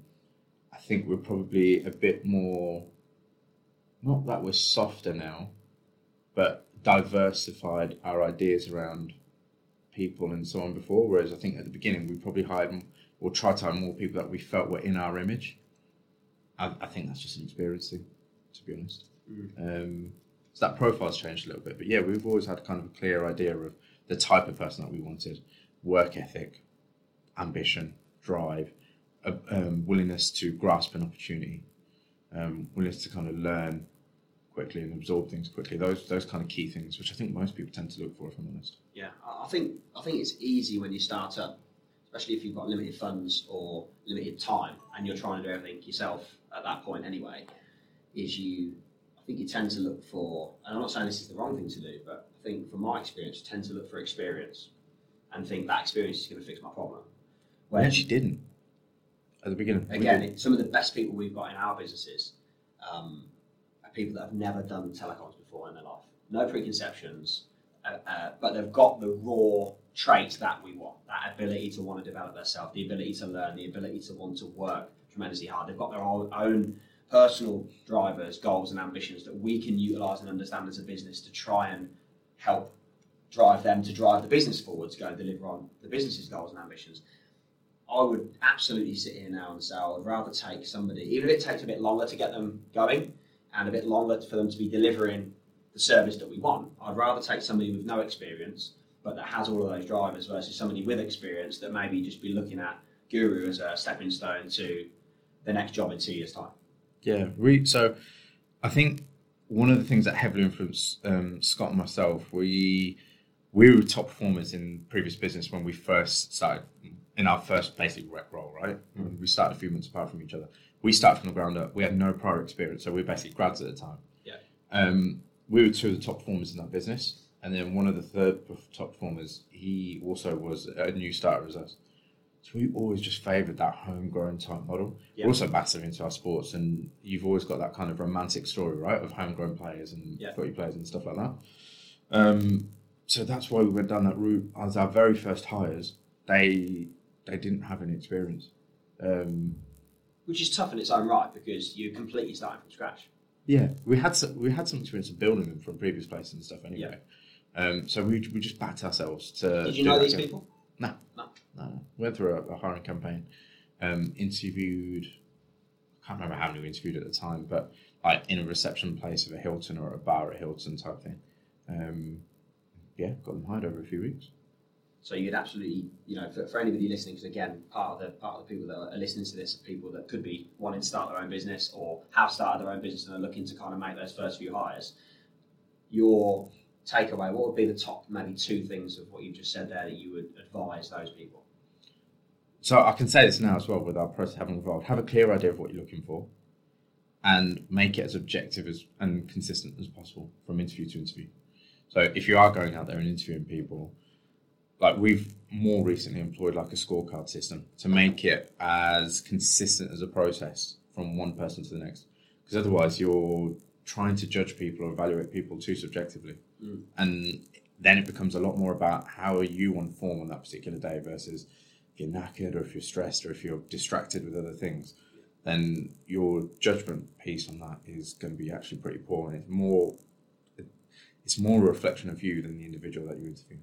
I think we're probably a bit more not that we're softer now, but diversified our ideas around people and so on before. Whereas I think at the beginning we probably hired or tried to hire more people that we felt were in our image. I, I think that's just an experience thing, to be honest. Um, so that profile's changed a little bit, but yeah, we've always had kind of a clear idea of the type of person that we wanted: work ethic, ambition, drive, a, um, willingness to grasp an opportunity, um, willingness to kind of learn quickly and absorb things quickly. Those those kind of key things, which I think most people tend to look for, if I'm honest. Yeah, I think I think it's easy when you start up, especially if you've got limited funds or limited time, and you're trying to do everything yourself at that point anyway. Is you, I think you tend to look for, and I'm not saying this is the wrong thing to do, but I think from my experience, you tend to look for experience, and think that experience is going to fix my problem. We actually didn't at the beginning. Again, it, some of the best people we've got in our businesses um, are people that have never done telecoms before in their life. No preconceptions, uh, uh, but they've got the raw traits that we want that ability to want to develop themselves, the ability to learn, the ability to want to work tremendously hard. They've got their own, own personal drivers, goals, and ambitions that we can utilize and understand as a business to try and help drive them to drive the business forward to go and deliver on the business's goals and ambitions. I would absolutely sit here now and say I would rather take somebody, even if it takes a bit longer to get them going and a bit longer for them to be delivering the service that we want. I'd rather take somebody with no experience but that has all of those drivers versus somebody with experience that maybe just be looking at Guru as a stepping stone to the next job in two years' time. Yeah, so I think one of the things that heavily influenced um, Scott and myself, we we were top performers in previous business when we first started in our first basic rec role, right? When we started a few months apart from each other. we started from the ground up. We had no prior experience, so we were basically grads at the time. Yeah. Um, we were two of the top performers in that business, and then one of the third top performers, he also was a new starter as us. So we always just favoured that homegrown type model. Yeah. We're also massive into our sports, and you've always got that kind of romantic story, right, of homegrown players and Yeah. footy players and stuff like that. Um, so that's why we went down that route. As our very first hires, they they didn't have any experience. Um, Which is tough in its own right because you're completely starting from scratch. yeah, we had some, we had some experience of building them from previous places and stuff anyway. Yeah. Um, so we, we just backed ourselves to. Did you know these people? No, No. no, no. Went through a, a hiring campaign, um, interviewed. I can't remember how many we interviewed at the time, but like in a reception place of a Hilton or a bar at Hilton type thing. Um, yeah, got them hired over a few weeks. So you'd absolutely, you know, for, for anybody listening, because again, part of the part of the people that are listening to this are people that could be wanting to start their own business or have started their own business and are looking to kind of make those first few hires. Your takeaway, what would be the top maybe two things of what you just said there that you would advise those people? So I can say this now as well with our process having evolved. Have a clear idea of what you're looking for, and make it as objective as and consistent as possible from interview to interview. So if you are going out there and interviewing people, like we've more recently employed like a scorecard system to make it as consistent as a process from one person to the next. Because otherwise you're trying to judge people or evaluate people too subjectively. Mm. And then it becomes a lot more about how are you on form on that particular day versus if you're knackered or if you're stressed or if you're distracted with other things, then your judgment piece on that is going to be actually pretty poor, and it's more it's more a reflection of you than the individual that you interview.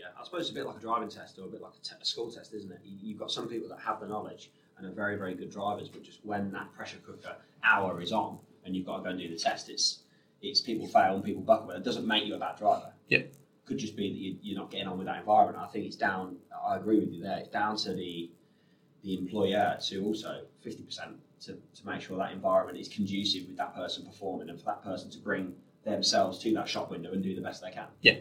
Yeah, I suppose it's a bit like a driving test or a bit like a, te- a school test, isn't it? You, you've got some people that have the knowledge and are very, very good drivers, but just when that pressure cooker hour is on and you've got to go and do the test, it's it's people fail and people buckle. But it doesn't make you a bad driver. Yeah. Could just be that you, you're not getting on with that environment. I think it's down. I agree with you there. It's down to the the employer to also fifty percent to, to make sure that environment is conducive with that person performing and for that person to bring themselves to that shop window and do the best they can. Yeah.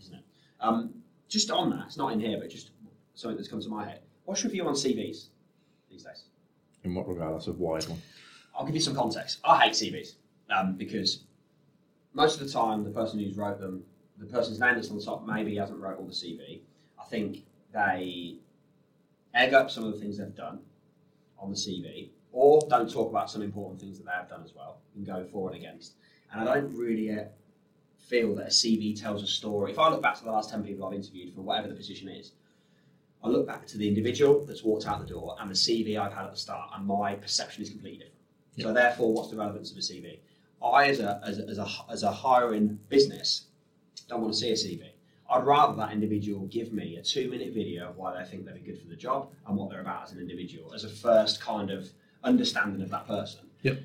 Isn't it? Um, just on that, it's not in here, but just something that's come to my head. What's your view on CVs these days? In what regard? That's a wide one. I'll give you some context. I hate CVs um, because most of the time the person who's wrote them, the person's name that's on the top maybe hasn't wrote all the CV. I think they egg up some of the things they've done on the CV, or don't talk about some important things that they have done as well and go for and against. And I don't really feel that a CV tells a story. If I look back to the last 10 people I've interviewed for whatever the position is, I look back to the individual that's walked out the door and the CV I've had at the start, and my perception is completely different. So therefore, what's the relevance of a CV? I, as a, as a, as a, as a hiring business, don't want to see a CV. I'd rather that individual give me a two-minute video of why they think they'd be good for the job and what they're about as an individual, as a first kind of understanding of that person. Yep.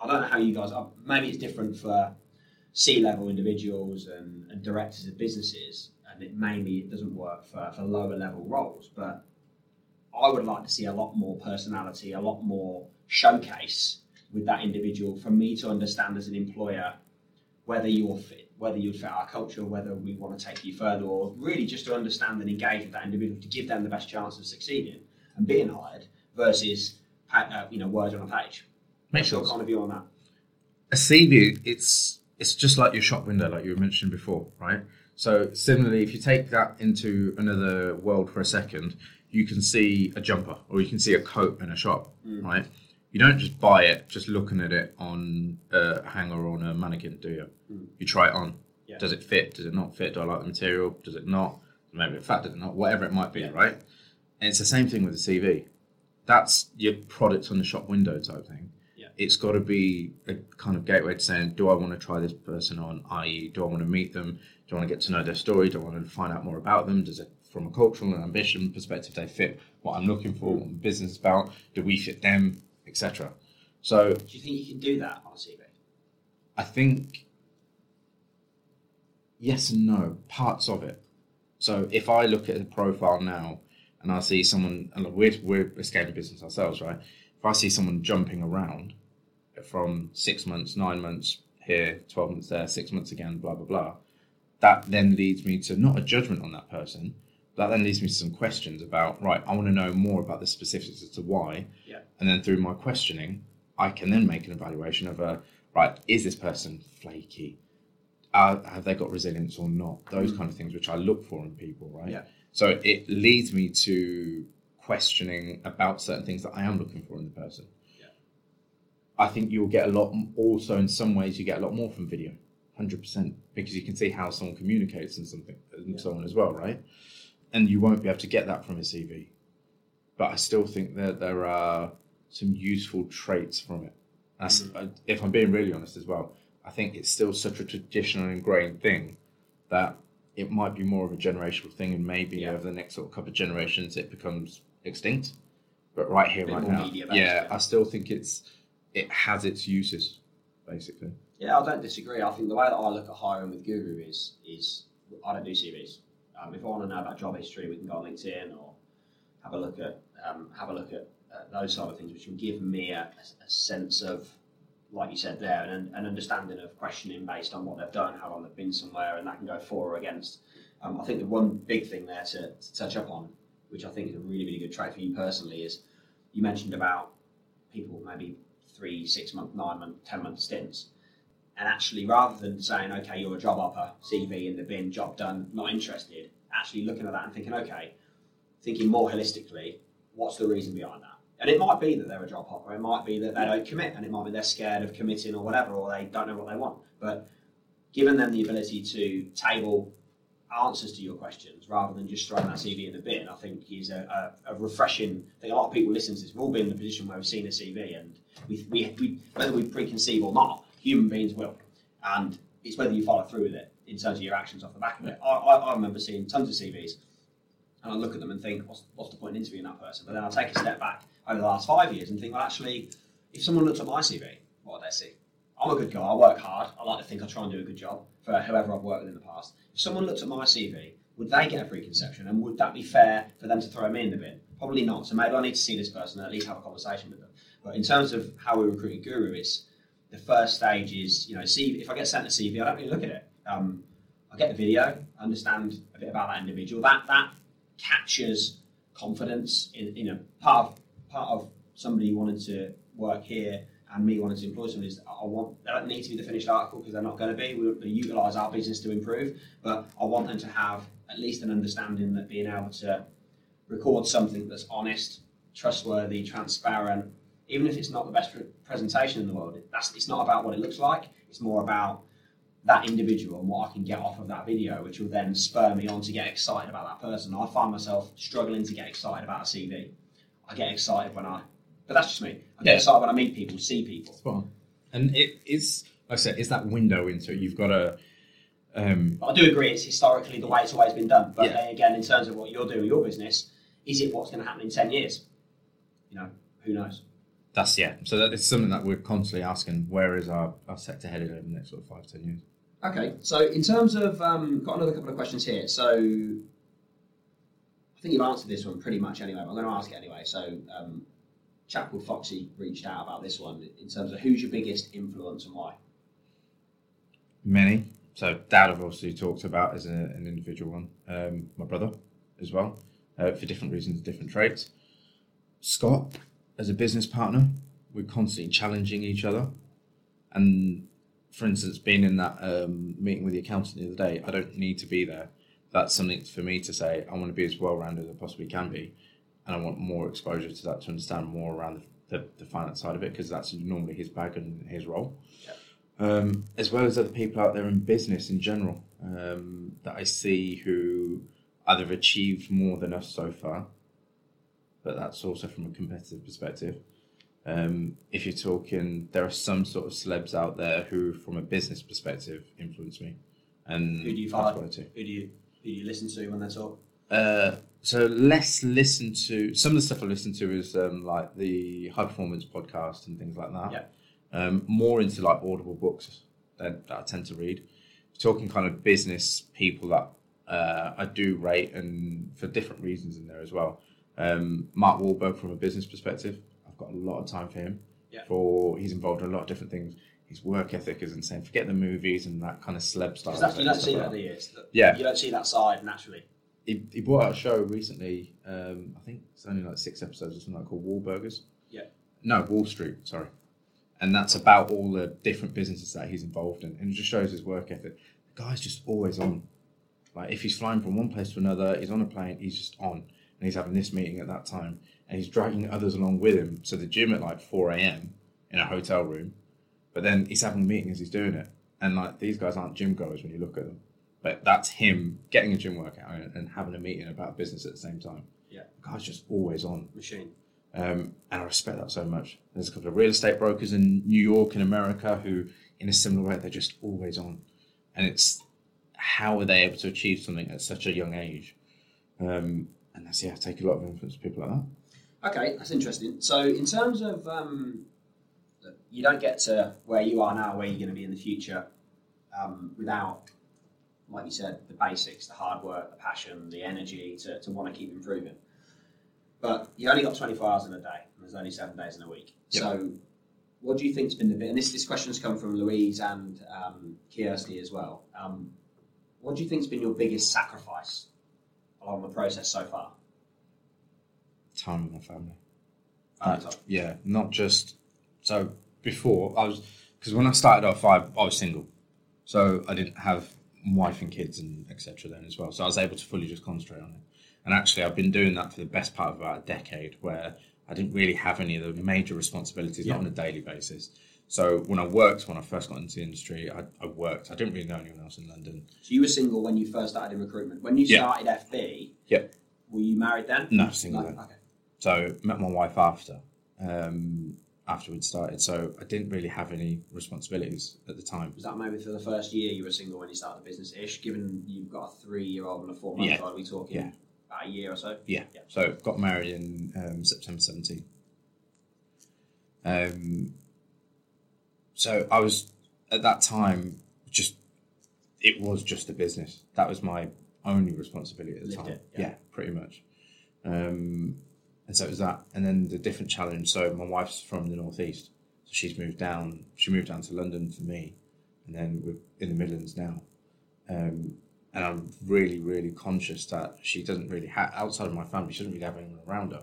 I don't know how you guys. are. Maybe it's different for C-level individuals and, and directors of businesses, and it mainly it doesn't work for, for lower level roles. But I would like to see a lot more personality, a lot more showcase with that individual for me to understand as an employer whether you're fit, whether you'd fit our culture, whether we want to take you further, or really just to understand and engage with that individual to give them the best chance of succeeding and being hired versus uh, you know words on a page. Make sure your sense. kind of view on that? a CV, it's it's just like your shop window, like you mentioned before, right? So similarly, if you take that into another world for a second, you can see a jumper or you can see a coat in a shop, mm. right? You don't just buy it just looking at it on a hanger or on a mannequin, do you? Mm. You try it on. Yeah. Does it fit? Does it not fit? Do I like the material? Does it not? Maybe it fat, does it not? Whatever it might be, Yeah. right? And it's the same thing with the CV. That's your product on the shop window type thing it's got to be a kind of gateway to saying, do I want to try this person on? I.e., do I want to meet them? Do I want to get to know their story? Do I want to find out more about them? Does it, from a cultural and ambition perspective, they fit what I'm looking for, what my business is about? Do we fit them, etc. So Do you think you can do that on CV? I think yes and no, parts of it. So if I look at a profile now and I see someone, and we're, we're a scaling business ourselves, right? If I see someone jumping around from six months, nine months here, 12 months there, six months again, blah, blah, blah, that then leads me to not a judgment on that person, that then leads me to some questions about right. I want to know more about the specifics as to why, Yeah. and then through my questioning, I can then make an evaluation of a right. Is this person flaky? Uh, have they got resilience or not? Those kind of things which I look for in people, right? Mm. Yeah. So it leads me to questioning about certain things that I am looking for in the person. Yeah. I think you'll get a lot. Also, in some ways, you get a lot more from video, hundred percent, because you can see how someone communicates and something and so on as well, right? And you won't be able to get that from a CV. But I still think that there are some useful traits from it. That's, uh, if I'm being really honest as well, I think it's still such a traditional ingrained thing that it might be more of a generational thing, and maybe Yeah. over the next sort of couple of generations it becomes extinct. But right here, right now, yeah, yeah. I still think it's it has its uses, basically. Yeah, I don't disagree. I think the way that I look at hiring with Guru is is I don't do CVs. Um, if I want to know about job history, we can go on LinkedIn or have a look at um, have a look at uh, those sort of things, which will give me a, a sense of, like you said there, an, an understanding of questioning based on what they've done, how long they've been somewhere, and that can go for or against. Um, I think the one big thing there to, to touch up on, which I think is a really really good trait for you personally, is you mentioned about people maybe three, six month, nine month, ten month stints. And actually rather than saying okay you're a job hopper cv in the bin job done not interested actually looking at that and thinking okay thinking more holistically what's the reason behind that? And it might be that they're a job hopper. It might be that they don't commit and it might be they're scared of committing or whatever or they don't know what they want. But giving them the ability to table answers to your questions rather than just throwing that cv in the bin i think is a, a, a refreshing thing a lot of people listen to this we've all been in the position where we've seen a cv and we, we, we whether we preconceive or not human beings will. And it's whether you follow through with it in terms of your actions off the back of it. I, I, I remember seeing tons of CVs and I look at them and think, what's, what's the point in interviewing that person? But then I'll take a step back over the last five years and think, well, actually, if someone looked at my CV, what would they see? I'm a good guy, I work hard, I like to think I try and do a good job for whoever I've worked with in the past. If someone looked at my CV, would they get a preconception and would that be fair for them to throw me in the bin? Probably not. So maybe I need to see this person and at least have a conversation with them. But in terms of how we recruit a guru, it's the first stage is, you know, see if I get sent a CV, I don't really look at it. Um, I get the video, understand a bit about that individual. That that captures confidence in, you know, part of part of somebody wanting to work here and me wanting to employ someone is I want they don't need to be the finished article because they're not going to be. We, we utilise our business to improve, but I want them to have at least an understanding that being able to record something that's honest, trustworthy, transparent, even if it's not the best pre- presentation in the world, that's it's not about what it looks like. It's more about that individual and what I can get off of that video, which will then spur me on to get excited about that person. I find myself struggling to get excited about a CV. I get excited when I, but that's just me. I get excited when I meet people, see people. Spot on. And it is, like I said, it's that window into it. You've got to. Um, I do agree it's historically the way it's always been done. But Yeah. again, in terms of what you're doing with your business, is it what's going to happen in 10 years? You know, who knows? that's yeah. So that is something that we're constantly asking. Where is our, our sector headed over the next sort of five ten years? Okay, so in terms of, um, got another couple of questions here. So I think you've answered this one pretty much anyway, but I'm going to ask it anyway. So um, chap called Foxy reached out about this one in terms of who's your biggest influence and why. Many. So Dad, I've obviously talked about as a, an individual one. Um, my brother as well, uh, for different reasons, different traits. Scott, as a business partner, we're constantly challenging each other. And for instance, being in that um, meeting with the accountant the other day, I don't need to be there. That's something for me to say. I want to be as well rounded as I possibly can be, and I want more exposure to that to understand more around the, the, the finance side of it because that's normally his bag and his role um, as well as other people out there in business in general um, that I see who either have achieved more than us so far, but that's also from a competitive perspective. Um, if you're talking, there are some sort of celebs out there who, from a business perspective, influence me. And Who do you follow? what I do. Who do you who do you listen to when they talk? Uh, so less listen to some of the stuff I listen to is um, like the high performance podcast and things like that. Yeah. Um, more into like audible books that, that I tend to read. Talking kind of business people that uh, I do rate and for different reasons in there as well. Um, Mark Wahlberg from a business perspective, I've got a lot of time for him. Yeah. For he's involved in a lot of different things. His work ethic is insane. Forget the movies and that kind of celeb style. Because you don't stuff see that, you? Yeah. You don't see that side naturally. He, he brought out a show recently. Um, I think it's only like six episodes or something like called Wahlburgers. Yeah. No, Wahl Street. Sorry. And that's about all the different businesses that he's involved in, and it just shows his work ethic. The guy's just always on. Like if he's flying from one place to another, he's on a plane, he's just on, and he's having this meeting at that time, and he's dragging others along with him to the gym at like four a.m. in a hotel room, but then he's having a meeting as he's doing it, and like these guys aren't gym goers when you look at them, but that's him getting a gym workout and, and having a meeting about business at the same time. Yeah. the guy's just always on. Machine. Um, and I respect that so much. There's a couple of real estate brokers in New York and America who, in a similar way, they're just always on. And it's how are they able to achieve something at such a young age? Um, and that's, yeah, I take a lot of influence from people like that. Okay, that's interesting. So, in terms of um, you don't get to where you are now, where you're going to be in the future, um, without, like you said, the basics, the hard work, the passion, the energy to, to want to keep improving. But you only got 24 hours in a day, and there's only seven days in a week. Yep. So, what do you think's been the bit? And this, this question's come from Louise and um, Kirsty as well. Um, what do you think's been your biggest sacrifice along the process so far? Time with my family. Uh, Uh, yeah, not just so before I was because when I started off, I, I was single, so I didn't have wife and kids and etc. Then as well, so I was able to fully just concentrate on it. And actually, I've been doing that for the best part of about a decade, where I didn't really have any of the major responsibilities not on a daily basis. So when I worked, when I first got into the industry, I, I worked. I didn't really know anyone else in London. So you were single when you first started in recruitment. When you Yeah. started FB, Yep. were you married then? No, single No? then. Okay. So met my wife after um, after we'd started. So I didn't really have any responsibilities at the time. Was that maybe for the first year you were single when you started the business ish? Given you've got a three year old and a four month Yeah. old, are we talking Yeah. about a year or so? Yeah. Yeah. So got married in um, September 17. Um, so I was at that time just it was just a business. That was my only responsibility at the Lived time. it, yeah. yeah. pretty much. Um, and so it was that, and then the different challenge. So my wife's from the northeast, so she's moved down. She moved down to London for me, and then we're in the Midlands now. Um, and I'm really, really conscious that she doesn't really have outside of my family. She doesn't really have anyone around her,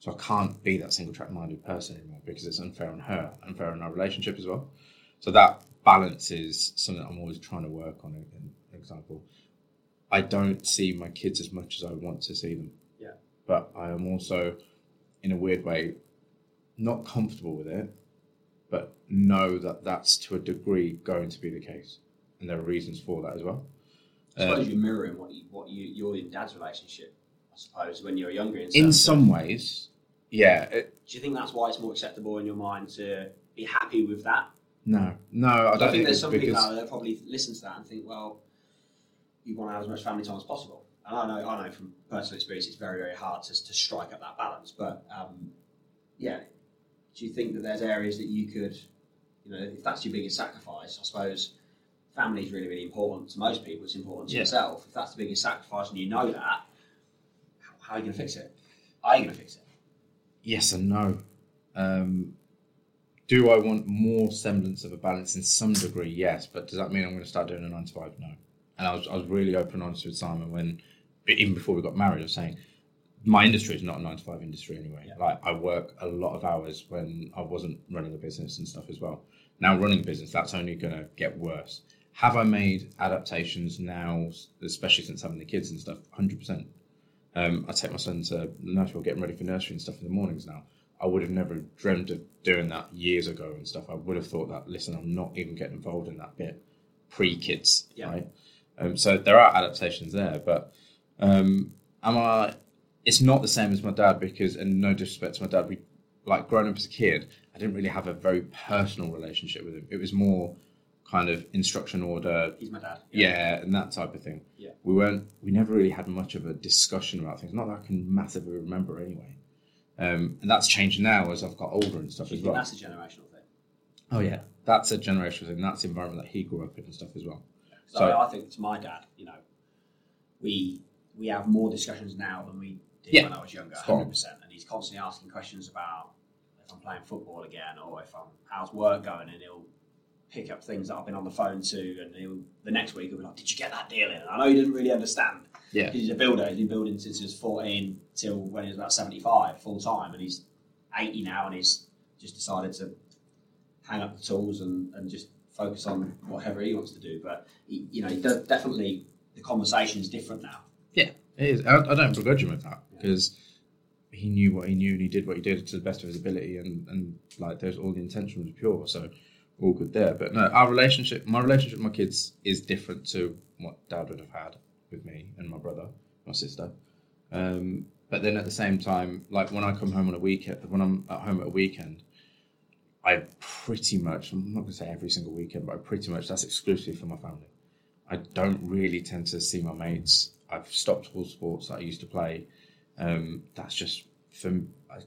so I can't be that single track minded person anymore because it's unfair on her, unfair on our relationship as well. So that balance is something I'm always trying to work on. An example, I don't see my kids as much as I want to see them. But I am also, in a weird way, not comfortable with it, but know that that's to a degree going to be the case, and there are reasons for that as well. I suppose Um, you're mirroring what you, what you your dad's relationship. I suppose when you were younger. In, in some ways, yeah. It, do you think that's why it's more acceptable in your mind to be happy with that? no, no, I don't I think there's it's some people out there that probably listen to that and think, well, you want to have as much family time as possible. And I know, I know from personal experience, it's very, very hard to, to strike up that balance. But um, yeah, do you think that there's areas that you could, you know, if that's your biggest sacrifice, I suppose family is really, really important to most people. It's important to Yeah. yourself. If that's the biggest sacrifice and you know that, how, are you going to fix it? Are you going to fix it? yes and no. Um, do I want more semblance of a balance in some degree? Yes, but does that mean I'm going to start doing a nine to five? No. And I was, I was really open and honest with Simon when, even before we got married, I was saying, my industry is not a nine to five industry anyway. Yeah. Like I work a lot of hours when I wasn't running a business and stuff as well. Now running a business, that's only going to get worse. Have I made adaptations now, especially since having the kids and stuff? Hundred percent. Um, I take my son to nursery, getting ready for nursery and stuff in the mornings now. I would have never dreamt of doing that years ago and stuff. I would have thought that, listen, I'm not even getting involved in that bit pre kids, Yeah. right? Um, so there are adaptations there, but um, am I? It's not the same as my dad because, and no disrespect to my dad, we like growing up as a kid, I didn't really have a very personal relationship with him. It was more kind of instruction order, He's my dad. yeah, and that type of thing. Yeah. We weren't. We never really had much of a discussion about things. Not that I can massively remember anyway. Um, and that's changed now as I've got older and stuff you as think well. that's a generational thing? Oh yeah, that's a generational thing. That's the environment that he grew up in and stuff as well. So, So- I think to my dad, you know, we we have more discussions now than we did Yeah. when I was younger, hundred percent. And he's constantly asking questions about if I'm playing football again or if I'm how's work going, and he'll pick up things that I've been on the phone to, and he'll the next week he'll be like, "Did you get that deal in?" And I know he doesn't really understand, Yeah. He's a builder. He's been building since he was 14 till when he was about 75 full time, and he's 80 now, and he's just decided to hang up the tools and, and just focus on whatever he wants to do. But he, you know, he does, definitely the conversation is different now. Yeah, it is. I, I don't begrudge him with that because he knew what he knew and he did what he did to the best of his ability and, and like there's all the intention was pure. So all good there. But no, our relationship, my relationship with my kids is different to what dad would have had with me and my brother, my sister. Um, but then at the same time, like when I come home on a weekend, when I'm at home at a weekend, I pretty much, I'm not going to say every single weekend, but I pretty much that's exclusive for my family. I don't really tend to see my mates. I've stopped all sports that I used to play. Um, that's just for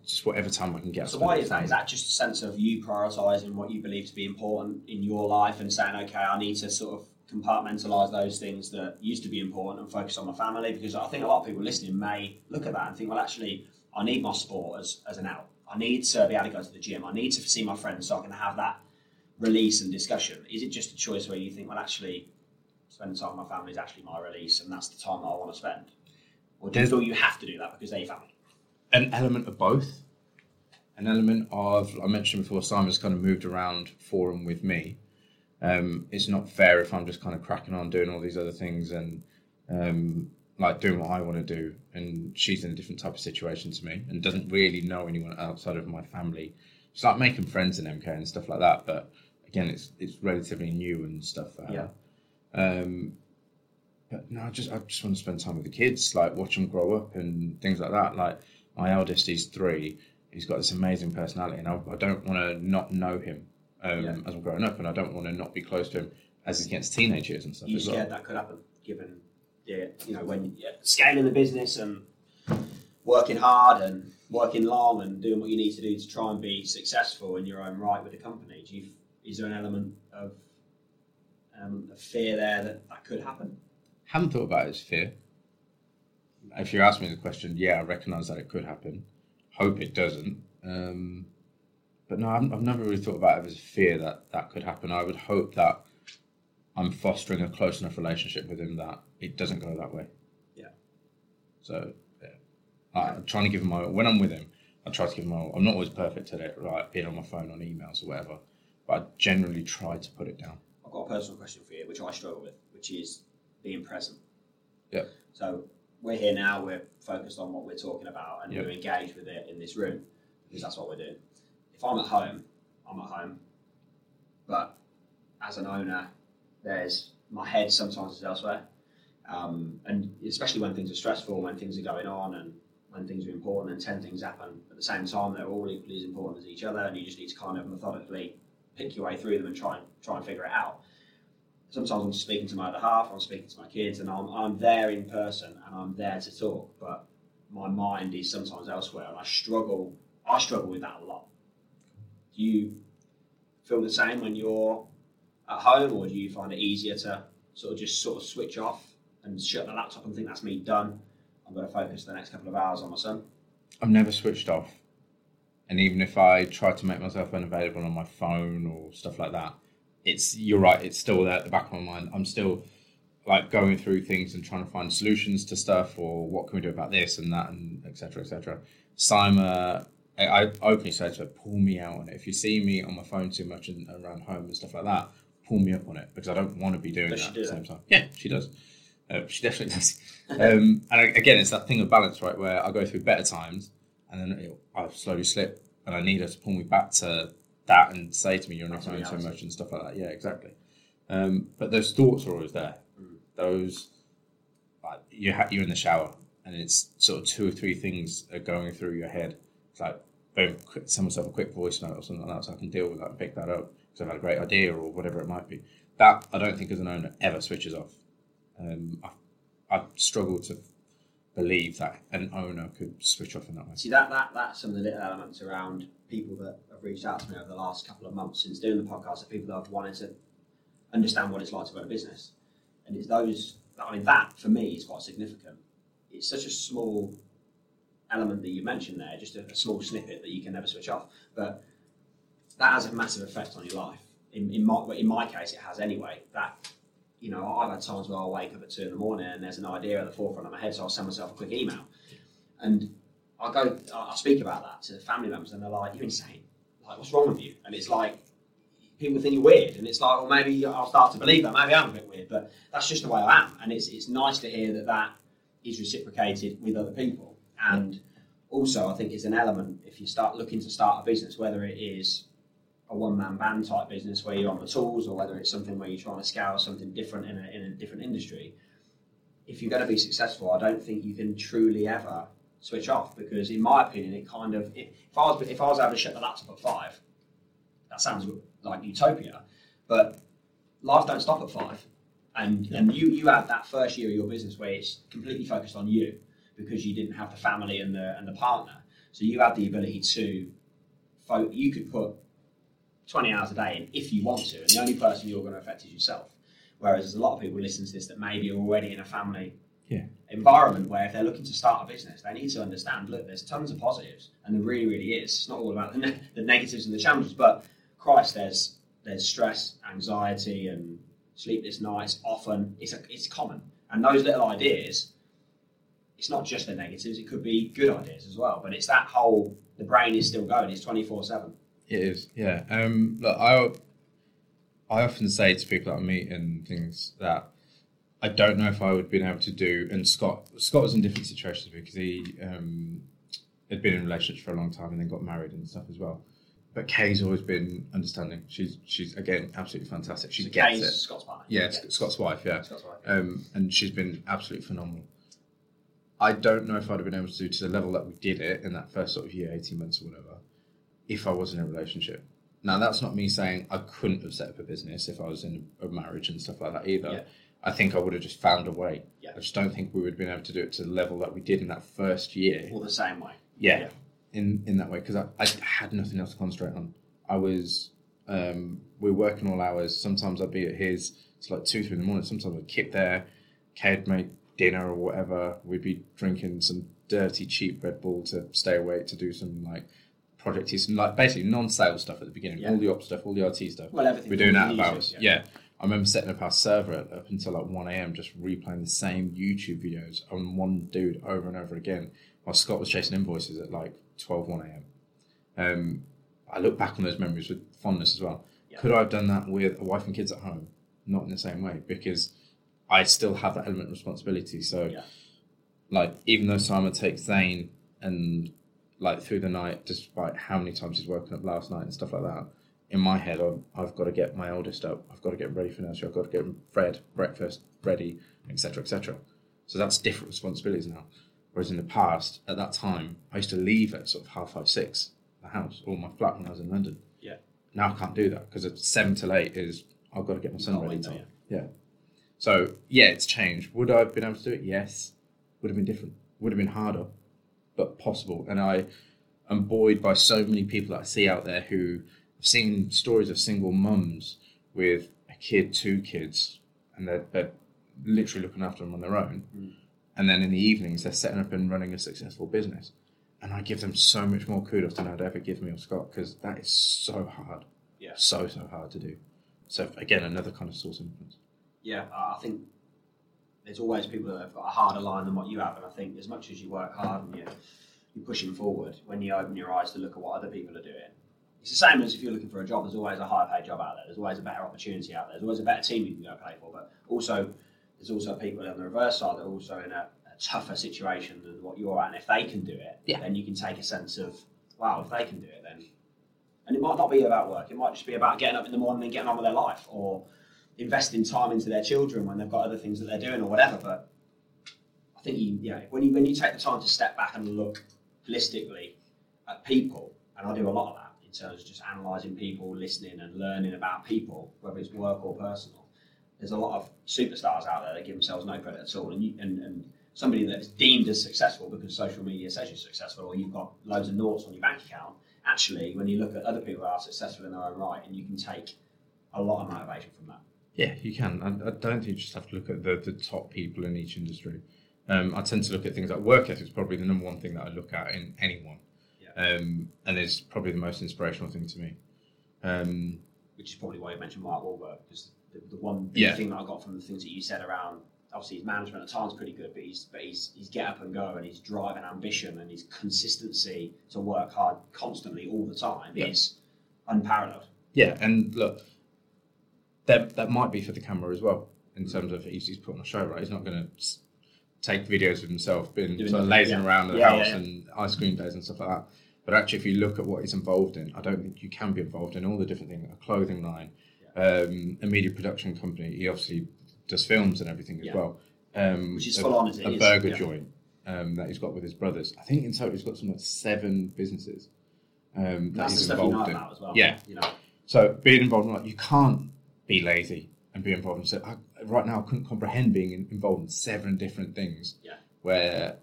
just whatever time I can get. So why is that? Is that just a sense of you prioritising what you believe to be important in your life and saying, okay, I need to sort of compartmentalise those things that used to be important and focus on my family? Because I think a lot of people listening may look at that and think, well, actually, I need my sport as, as an out. I need to be able to go to the gym. I need to see my friends so I can have that release and discussion. Is it just a choice where you think, well, actually, spending time with my family is actually my release and that's the time that I want to spend? Or do you There's- feel you have to do that because they're your family? an element of both. An element of I mentioned before, Simon's kind of moved around for and with me. Um, it's not fair if I'm just kind of cracking on doing all these other things and um, like doing what I want to do, and she's in a different type of situation to me and doesn't really know anyone outside of my family. She's like making friends in MK and stuff like that, but again, it's it's relatively new and stuff for her. Um, but no, I just I just want to spend time with the kids, like watch them grow up and things like that. Like my eldest, he's three. He's got this amazing personality, and I, I don't want to not know him um, Yeah. as I'm growing up, and I don't want to not be close to him as he gets teenage years and stuff you as well. scared that could happen, given yeah, you know when yeah, scaling the business and working hard and working long and doing what you need to do to try and be successful in your own right with the company. Do you, is there an element of um, of fear there that that could happen? Haven't thought about it as fear. If you ask me the question, yeah, I recognise that it could happen. Hope it doesn't. Um, but no, I've, I've never really thought about it as fear that that could happen. I would hope that I'm fostering a close enough relationship with him that it doesn't go that way. Yeah. So yeah, I, I'm trying to give him my when I'm with him. I try to give him my. I'm not always perfect at it, right? Being on my phone, on emails, or whatever. But I generally try to put it down. I've got a personal question for you, which I struggle with, which is being present. Yeah. So we're here now. We're focused on what we're talking about, and Yeah. we're engaged with it in this room because that's what we're doing. If I'm at home, I'm at home. But as an owner, there's my head sometimes is elsewhere, um, and especially when things are stressful, when things are going on, and when things are important, and ten things happen at the same time. They're all equally as important as each other, and you just need to kind of methodically pick your way through them and try and try and figure it out. Sometimes I'm speaking to my other half, I'm speaking to my kids, and I'm, I'm there in person and I'm there to talk, but my mind is sometimes elsewhere, and I struggle. I struggle with that a lot. Do you feel the same when you're at home, or do you find it easier to sort of just sort of switch off and shut the laptop and think that's me done? I'm going to focus the next couple of hours on my son. I've never switched off. And even if I try to make myself unavailable on my phone or stuff like that, it's you're right, it's still there at the back of my mind. I'm still like going through things and trying to find solutions to stuff or what can we do about this and that and etc. etc. Simon I, I openly say to her, pull me out on it. If you see me on my phone too much and around home and stuff like that, pull me up on it because I don't want to be doing Does that she at the same time. Yeah, she does. Uh, she definitely does. [laughs] um, and I- again, it's that thing of balance, right? Where I go through better times and then it, I slowly slip, and I need her to pull me back to that and say to me, "You're not going so much" and stuff like that. Yeah, exactly. Um, but those thoughts are always there. Mm. Those, like you ha- you're in the shower, and it's sort of two or three things are going through your head. It's like, boom, send myself a quick voice note or something like that, so I can deal with that and pick that up because I've had a great idea or whatever it might be. That I don't think as an owner ever switches off. Um, I, I struggle to believe that an owner could switch off in that way. See that that that's some of the little elements around people that have reached out to me over the last couple of months since doing the podcast. Are people that have wanted to understand what it's like to run a business, and it's those. I mean, that for me is quite significant. It's such a small element that you mentioned there, just a, a small snippet that you can never switch off, but that has a massive effect on your life. In, in my in my case, it has anyway. That you know, I've had times where I'll wake up at two in the morning and there's an idea at the forefront of my head, so I'll send myself a quick email. And I go, I speak about that to family members, and they're like, "You're insane! Like, what's wrong with you?" And it's like people think you're weird, and it's like, well, maybe I'll start to believe that. Maybe I'm a bit weird, but that's just the way I am, and it's it's nice to hear that that is reciprocated with other people, and also I think it's an element if you start looking to start a business, whether it is a one man band type business where you're on the tools, or whether it's something where you're trying to scale something different in a, in a different industry. If you're going to be successful, I don't think you can truly ever switch off because, in my opinion, it kind of if I was if I was able to shut the laptop at five, that sounds like utopia, but life don't stop at five, and and you you had that first year of your business where it's completely focused on you because you didn't have the family and the and the partner, so you had the ability to, you could put 20 hours a day in if you want to, and the only person you're going to affect is yourself. Whereas there's a lot of people listening to this that maybe are already in a family Yeah. environment where if they're looking to start a business, they need to understand, look, there's tons of positives, and there really, really is. It's not all about the, ne- the negatives and the challenges, but Christ, there's there's stress, anxiety, and sleepless nights. Often, it's a, it's common, and those little ideas. It's not just the negatives; it could be good ideas as well. But it's that whole the brain is still going. It's twenty four seven. It is, yeah. Um, look, I I often say to people that I meet and things that I don't know if I would have been able to do. And Scott Scott was in different situations because he um, had been in relationships for a long time and then got married and stuff as well. But Kay's always been understanding. She's she's again absolutely fantastic. She So gets Kay's it. Scott's partner. Yeah, Scott's wife. Yeah, Scott's wife. um, and she's been absolutely phenomenal. I don't know if I'd have been able to do to the level that we did it in that first sort of year, eighteen months or whatever, if I was in a relationship. Now that's not me saying I couldn't have set up a business if I was in a marriage and stuff like that either. Yeah. I think I would have just found a way. Yeah. I just don't think we would have been able to do it to the level that we did in that first year. All the same way. Yeah, Yeah. in in that way because I, I had nothing else to concentrate on. I was um, we were working all hours. Sometimes I'd be at his. It's like two, three in the morning. Sometimes I'd kip there. Kay'd make dinner or whatever. We'd be drinking some dirty, cheap Red Bull to stay awake to do some like projecty, some like basically non-sales stuff at the beginning. Yeah. All the op stuff, all the RT stuff. Well, everything. We're doing out of hours. Yeah. I remember setting up our server up until like 1 a.m. just replaying the same YouTube videos on one dude over and over again while Scott was chasing invoices at like 12, 1 a.m. Um, I look back on those memories with fondness as well. Yeah. Could I have done that with a wife and kids at home? Not in the same way because I still have that element of responsibility. So, Yeah. like, even though Simon takes Zane and like through the night, despite how many times he's woken up last night and stuff like that, in my head, I've, I've got to get my oldest up. I've got to get him ready for nursery. I've got to get Fred breakfast ready, etc., etc. So that's different responsibilities now. Whereas in the past, at that time, I used to leave at sort of half five, six, the house or my flat when I was in London. Yeah. Now I can't do that because it's seven till eight is I've got to get my son ready. time. Yeah. So yeah, it's changed. Would I have been able to do it? Yes. Would have been different. Would have been harder, but possible. And I am buoyed by so many people that I see out there who have seen stories of single mums with a kid, two kids, and they're, they're literally looking after them on their own. Mm. And then in the evenings, they're setting up and running a successful business. And I give them so much more kudos than I'd ever give me or Scott because that is so hard. Yeah. So, so hard to do. So, again, another kind of source of influence. yeah, I I think there's always people that have got a harder line than what you have, and I think as much as you work hard and you you're pushing forward, when you open your eyes to look at what other people are doing, it's the same as if you're looking for a job. There's always a higher paid job out there. There's always a better opportunity out there. There's always a better team you can go play for. But also, there's also people on the reverse side that are also in a, a tougher situation than what you're at. And if they can do it, Yeah. then you can take a sense of, wow, if they can do it, then. And it might not be about work. It might just be about getting up in the morning and getting on with their life, or investing time into their children when they've got other things that they're doing or whatever. But I think you, you know, when you when you take the time to step back and look holistically at people, and I do a lot of that in terms of just analysing people, listening and learning about people, whether it's work or personal. There's a lot of superstars out there that give themselves no credit at all, and you, and, and somebody that's deemed as successful because social media says you're successful, or you've got loads of noughts on your bank account. Actually, when you look at other people that are successful in their own right, and you can take a lot of motivation from that. Yeah, you can. I, I don't think you just have to look at the, the top people in each industry. Um, I tend to look at things like work ethic is probably the number one thing that I look at in anyone. Yeah. Um, and it's probably the most inspirational thing to me. Um, which is probably why you mentioned Mark Wahlberg because the, the one big Yeah. thing that I got from the things that you said around obviously his management at times pretty good, but he's but he's he's get up and go and his drive and ambition and his consistency to work hard constantly all the time Yeah. is unparalleled. Yeah, and look, that that might be for the camera as well in terms of he's, he's putting on a show, right? He's not going to take videos of himself being Doing sort of lazing yeah. around the Yeah, house yeah, and ice cream days and stuff like that. But actually, if you look at what he's involved in, I don't think you can be involved in all the different things. A clothing line, um, a media production company. He obviously does films and everything as well. Um, Which is a, full on, a is, burger joint um, that he's got with his brothers. I think in total he's got something like seven businesses um, that That's he's stuff you know involved in. well. Yeah. You know. So being involved in like you can't be lazy and be involved in so I, right now I couldn't comprehend being in, involved in seven different things Yeah. where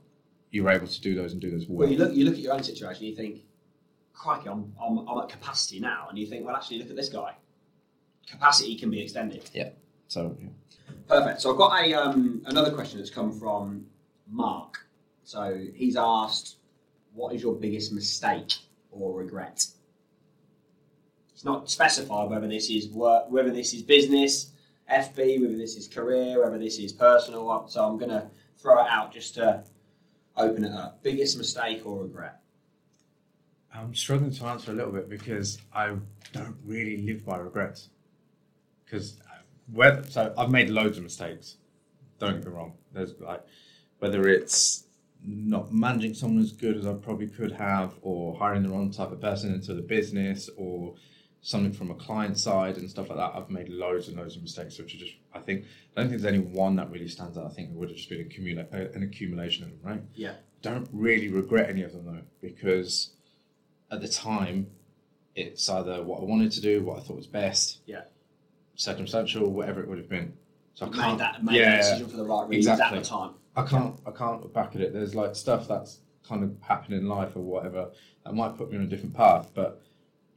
you're able to do those and do those well. Well, you look you look at your own situation, you think, crikey, I'm, I'm, I'm at capacity now, and you think, well, actually, look at this guy. Capacity can be extended. Yeah so yeah. Perfect. So I've got a um, another question that's come from Mark. So he's asked, "What is your biggest mistake or regret?" It's not specified whether this is work, whether this is business, FB, whether this is career, whether this is personal. So I'm going to throw it out just to open it up. Biggest mistake or regret? I'm struggling to answer a little bit because I don't really live by regrets. Because uh, whether so I've made loads of mistakes. Don't get me wrong. There's like whether it's not managing someone as good as I probably could have, or hiring the wrong type of person into the business, or something from a client side and stuff like that. I've made loads and loads of mistakes, which are just I think I don't think there's any one that really stands out. I think it would have just been accumula- uh, an accumulation of them, right? Yeah. don't really regret any of them though, because at the time, it's either what I wanted to do, what I thought was best, Yeah. circumstantial, whatever it would have been. So I can't, that made yeah, that decision for the right reasons exactly. at the time. I can't, I can't look back at it. There's like stuff that's kind of happened in life or whatever that might put me on a different path. But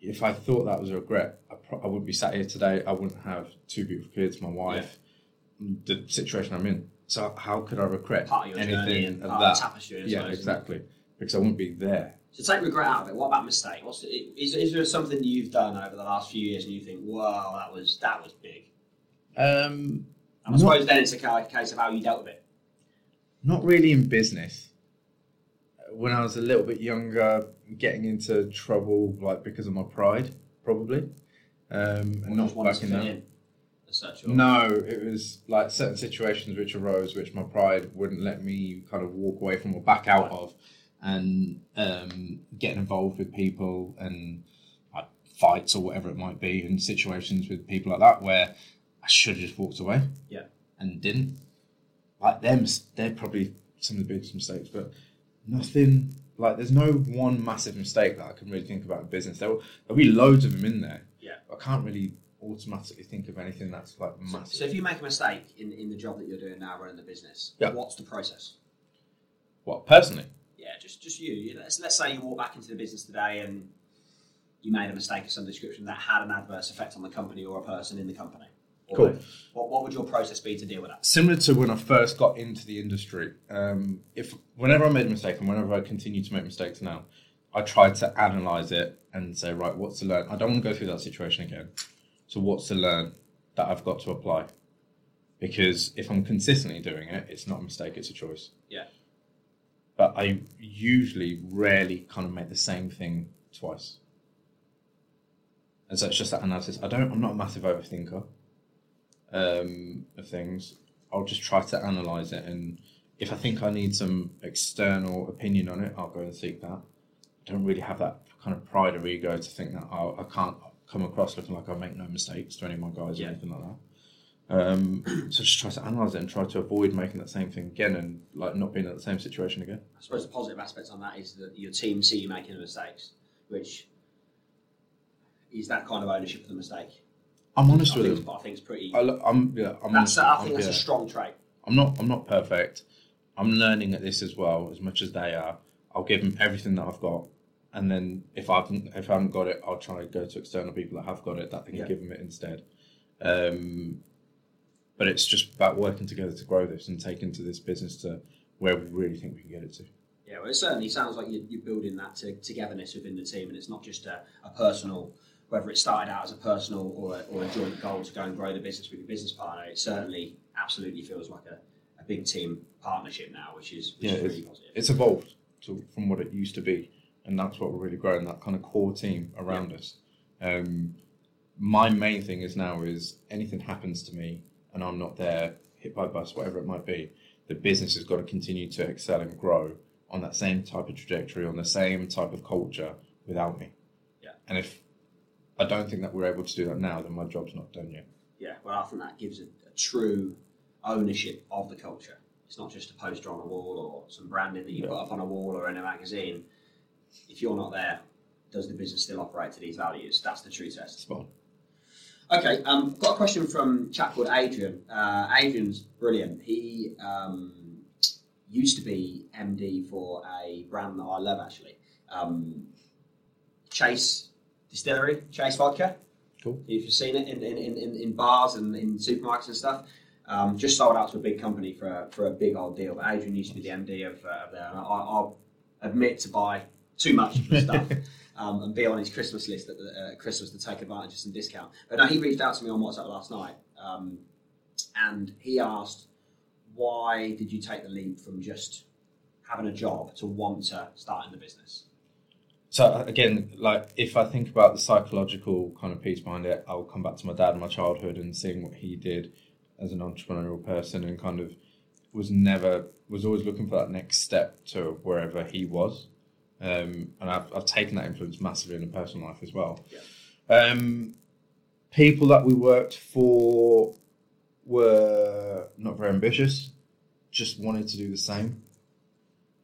if I thought that was a regret, I, pro- I wouldn't be sat here today. I wouldn't have two beautiful kids, my wife, the situation I'm in. So how could I regret Part of your anything journey and of part that? of the tapestry. Yeah, exactly. Because I wouldn't be there. So take regret out of it. What about mistake? What's is, is there something you've done over the last few years and you think, "Wow, that was that was big"? Um, And I suppose then it's a case of how you dealt with it. Not really in business. When I was a little bit younger, getting into trouble like because of my pride, probably, um, and not backing fit that. in, as No, it was like certain situations which arose, which my pride wouldn't let me kind of walk away from or back out of, and um, getting involved with people and like, fights or whatever it might be, and situations with people like that where I should have just walked away. Yeah. And didn't. Like them, they're probably some of the biggest mistakes, but nothing like there's no one massive mistake that I can really think about in business. There will, there'll be loads of them in there. Yeah. I can't really automatically think of anything that's like massive. so if you make a mistake in, in the job that you're doing now, running the business, Yeah. what's the process? What personally? Yeah, just just you. You- Let's let's say you walk back into the business today and you made a mistake of some description that had an adverse effect on the company or a person in the company. Cool. What, what would your process be to deal with that? Similar to when I first got into the industry, um, if whenever I made a mistake and whenever I continue to make mistakes now, I try to analyze it and say, right, what's to learn? I don't want to go through that situation again. So what's to learn that I've got to apply? Because if I'm consistently doing it, it's not a mistake; it's a choice. Yeah. But I usually rarely kind of make the same thing twice. And so it's just that analysis. I don't. I'm not a massive overthinker um, of things. I'll just try to analyze it, and if I think I need some external opinion on it, I'll go and seek that. I don't really have that kind of pride or ego to think that oh, I can't come across looking like I make no mistakes to any of my guys Yeah. or anything like that. Um, [clears throat] so just try to analyze it and try to avoid making that same thing again, and like not being in the same situation again. I suppose the positive aspect on that is that your team see you making the mistakes, which is that kind of ownership of the mistake. I'm honest I with think, them. I think it's pretty. I, I'm yeah. I'm that's honest, I I'm- think that's yeah. a strong trait. I'm not I'm not perfect. I'm learning at this as well as much as they are. I'll give them everything that I've got, and then if I haven't if I haven't got it, I'll try to go to external people that have got it that they can Yeah. give them it instead. Um, but it's just about working together to grow this and take into this business to where we really think we can get it to. Yeah, well, it certainly sounds like you're, you're building that to, togetherness within the team, and it's not just a, a personal whether it started out as a personal or a, or a joint goal to go and grow the business with your business partner, it certainly absolutely feels like a, a big team partnership now, which is, which Yeah, is really positive. It's evolved to, from what it used to be, and that's what we're really growing. That kind of core team around us. Um, my main thing is now is anything happens to me and I'm not there, hit by a bus, whatever it might be, the business has got to continue to excel and grow on that same type of trajectory, on the same type of culture without me. Yeah. And if I don't think that we're able to do that now, then my job's not done yet. Yeah, well, I think that gives a, a true ownership of the culture. It's not just a poster on a wall or some branding that you Yeah. put up on a wall or in a magazine. If you're not there, does the business still operate to these values? That's the true test. Spot. Okay, um, got a question from a chap called Adrian. Uh, Adrian's brilliant. He um, used to be MD for a brand that I love actually, um, Chase Distillery, Chase Vodka. Cool. If you've seen it in, in, in, in- bars and in supermarkets and stuff, um, just sold out to a big company for a, for a big old deal. But Adrian used to be the MD of, uh, of there, and I, I'll admit to buy too much of the stuff. [laughs] Um, and be on his Christmas list at the, uh, Christmas to take advantage of some discount. But no, he reached out to me on WhatsApp last night, um, and he asked, "Why did you take the leap from just having a job to want to start in the business?" So again, like if I think about the psychological kind of piece behind it, I'll come back to my dad and my childhood and seeing what he did as an entrepreneurial person and kind of was never was always looking for that next step to wherever he was. Um, and I've, I've taken that influence massively in the personal life as well. Um, people that we worked for were not very ambitious, just wanted to do the same.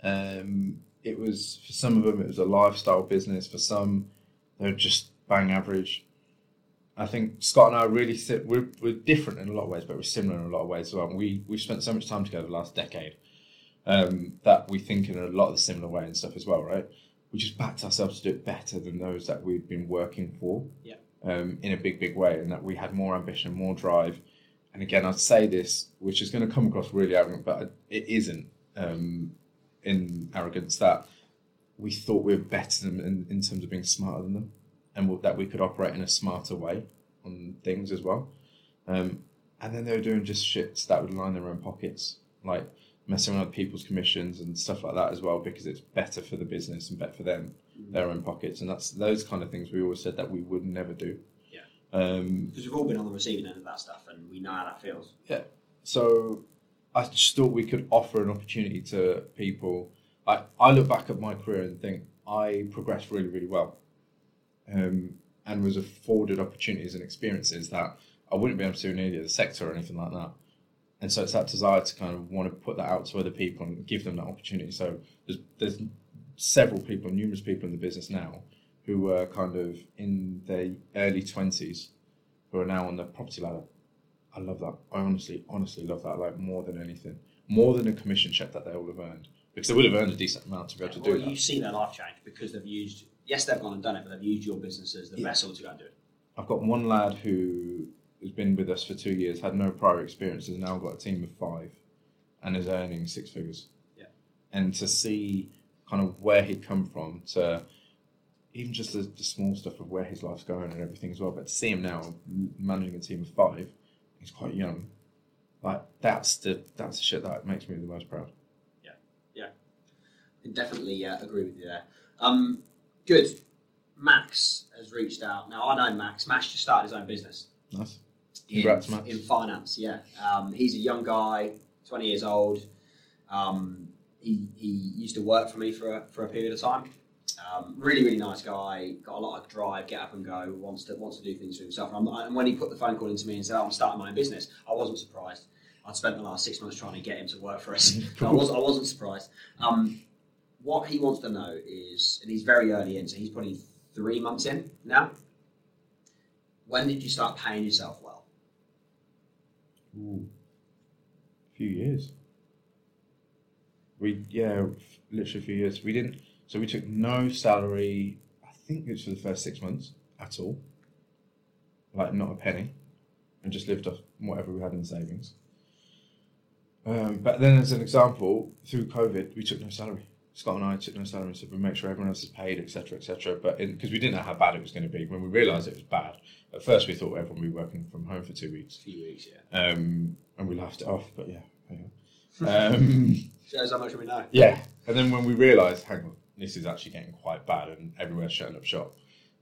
Um, it was for some of them it was a lifestyle business. For some, they're just bang average. I think Scott and I are really we're, we're different in a lot of ways, but we're similar in a lot of ways as well. And we we've spent so much time together the last decade um, that we think in a lot of the similar way and stuff as well, right? We just backed ourselves to do it better than those that we've been working for, Yeah. um, in a big big way, and that we had more ambition, more drive. And again, I'd say this, which is going to come across really arrogant, but it isn't um, in arrogance that we thought we were better than in, in terms of being smarter than them, and w- that we could operate in a smarter way on things as well. Um, and then they were doing just shits that would line their own pockets, like messing around with people's commissions and stuff like that as well, because it's better for the business and better for them, their own pockets. And that's those kind of things we always said that we would never do. Yeah. Um, Because we've all been on the receiving end of that stuff, and we know how that feels. Yeah. So I just thought we could offer an opportunity to people. I, I look back at my career and think I progressed really, really well um, and was afforded opportunities and experiences that I wouldn't be able to do in any other sector or anything like that. And so it's that desire to kind of want to put that out to other people and give them that opportunity. So there's, there's several people, numerous people in the business now who were kind of in their early 20s who are now on the property ladder. I love that. I honestly, honestly love that. Like more than anything, more than a commission check that they all have earned, because they would have earned a decent amount to be able to do Well, that. you see their life change because they've used. Yes, they've gone and done it, but they've used your business as the Yeah. vessel to go and do it. I've got one lad who has been with us for two years, had no prior experience, has now got a team of five, and is earning six figures. Yeah. And to see kind of where he'd come from to even just the, the small stuff of where his life's going and everything as well, but to see him now managing a team of five, he's quite young. Like that's the that's the shit that makes me the most proud. Yeah, yeah, I definitely uh, agree with you there. Um, good. Max has reached out. Now I know Max. Max just started his own business. Nice. in, Max. in finance. Yeah, um, he's a young guy, twenty years old. Um, he, he used to work for me for a, for a period of time. Um, really, really nice guy. Got a lot of drive, get up and go. Wants to wants to do things for himself. And, I'm, and when he put the phone call into me and said, oh, "I'm starting my own business," I wasn't surprised. I'd spent the last six months trying to get him to work for us. [laughs] I was I wasn't surprised. Um, what he wants to know is, and he's very early in, so he's probably three months in now. When did you start paying yourself well? Ooh. few years. We yeah, literally a few years. We didn't. So we took no salary. I think it was for the first six months at all. Like not a penny, and just lived off whatever we had in savings. Um, but then, as an example, through COVID, we took no salary. Scott and I took no salary and said we make sure everyone else is paid, etc., etc. But because we didn't know how bad it was going to be, when we realised it was bad, at first we thought everyone would be working from home for two weeks, A few weeks, yeah. um, and we laughed it off. But yeah, hang on. [laughs] Um, Shows how much we know. yeah, and then when we realised, hang on, this is actually getting quite bad, and everywhere's shutting up shop.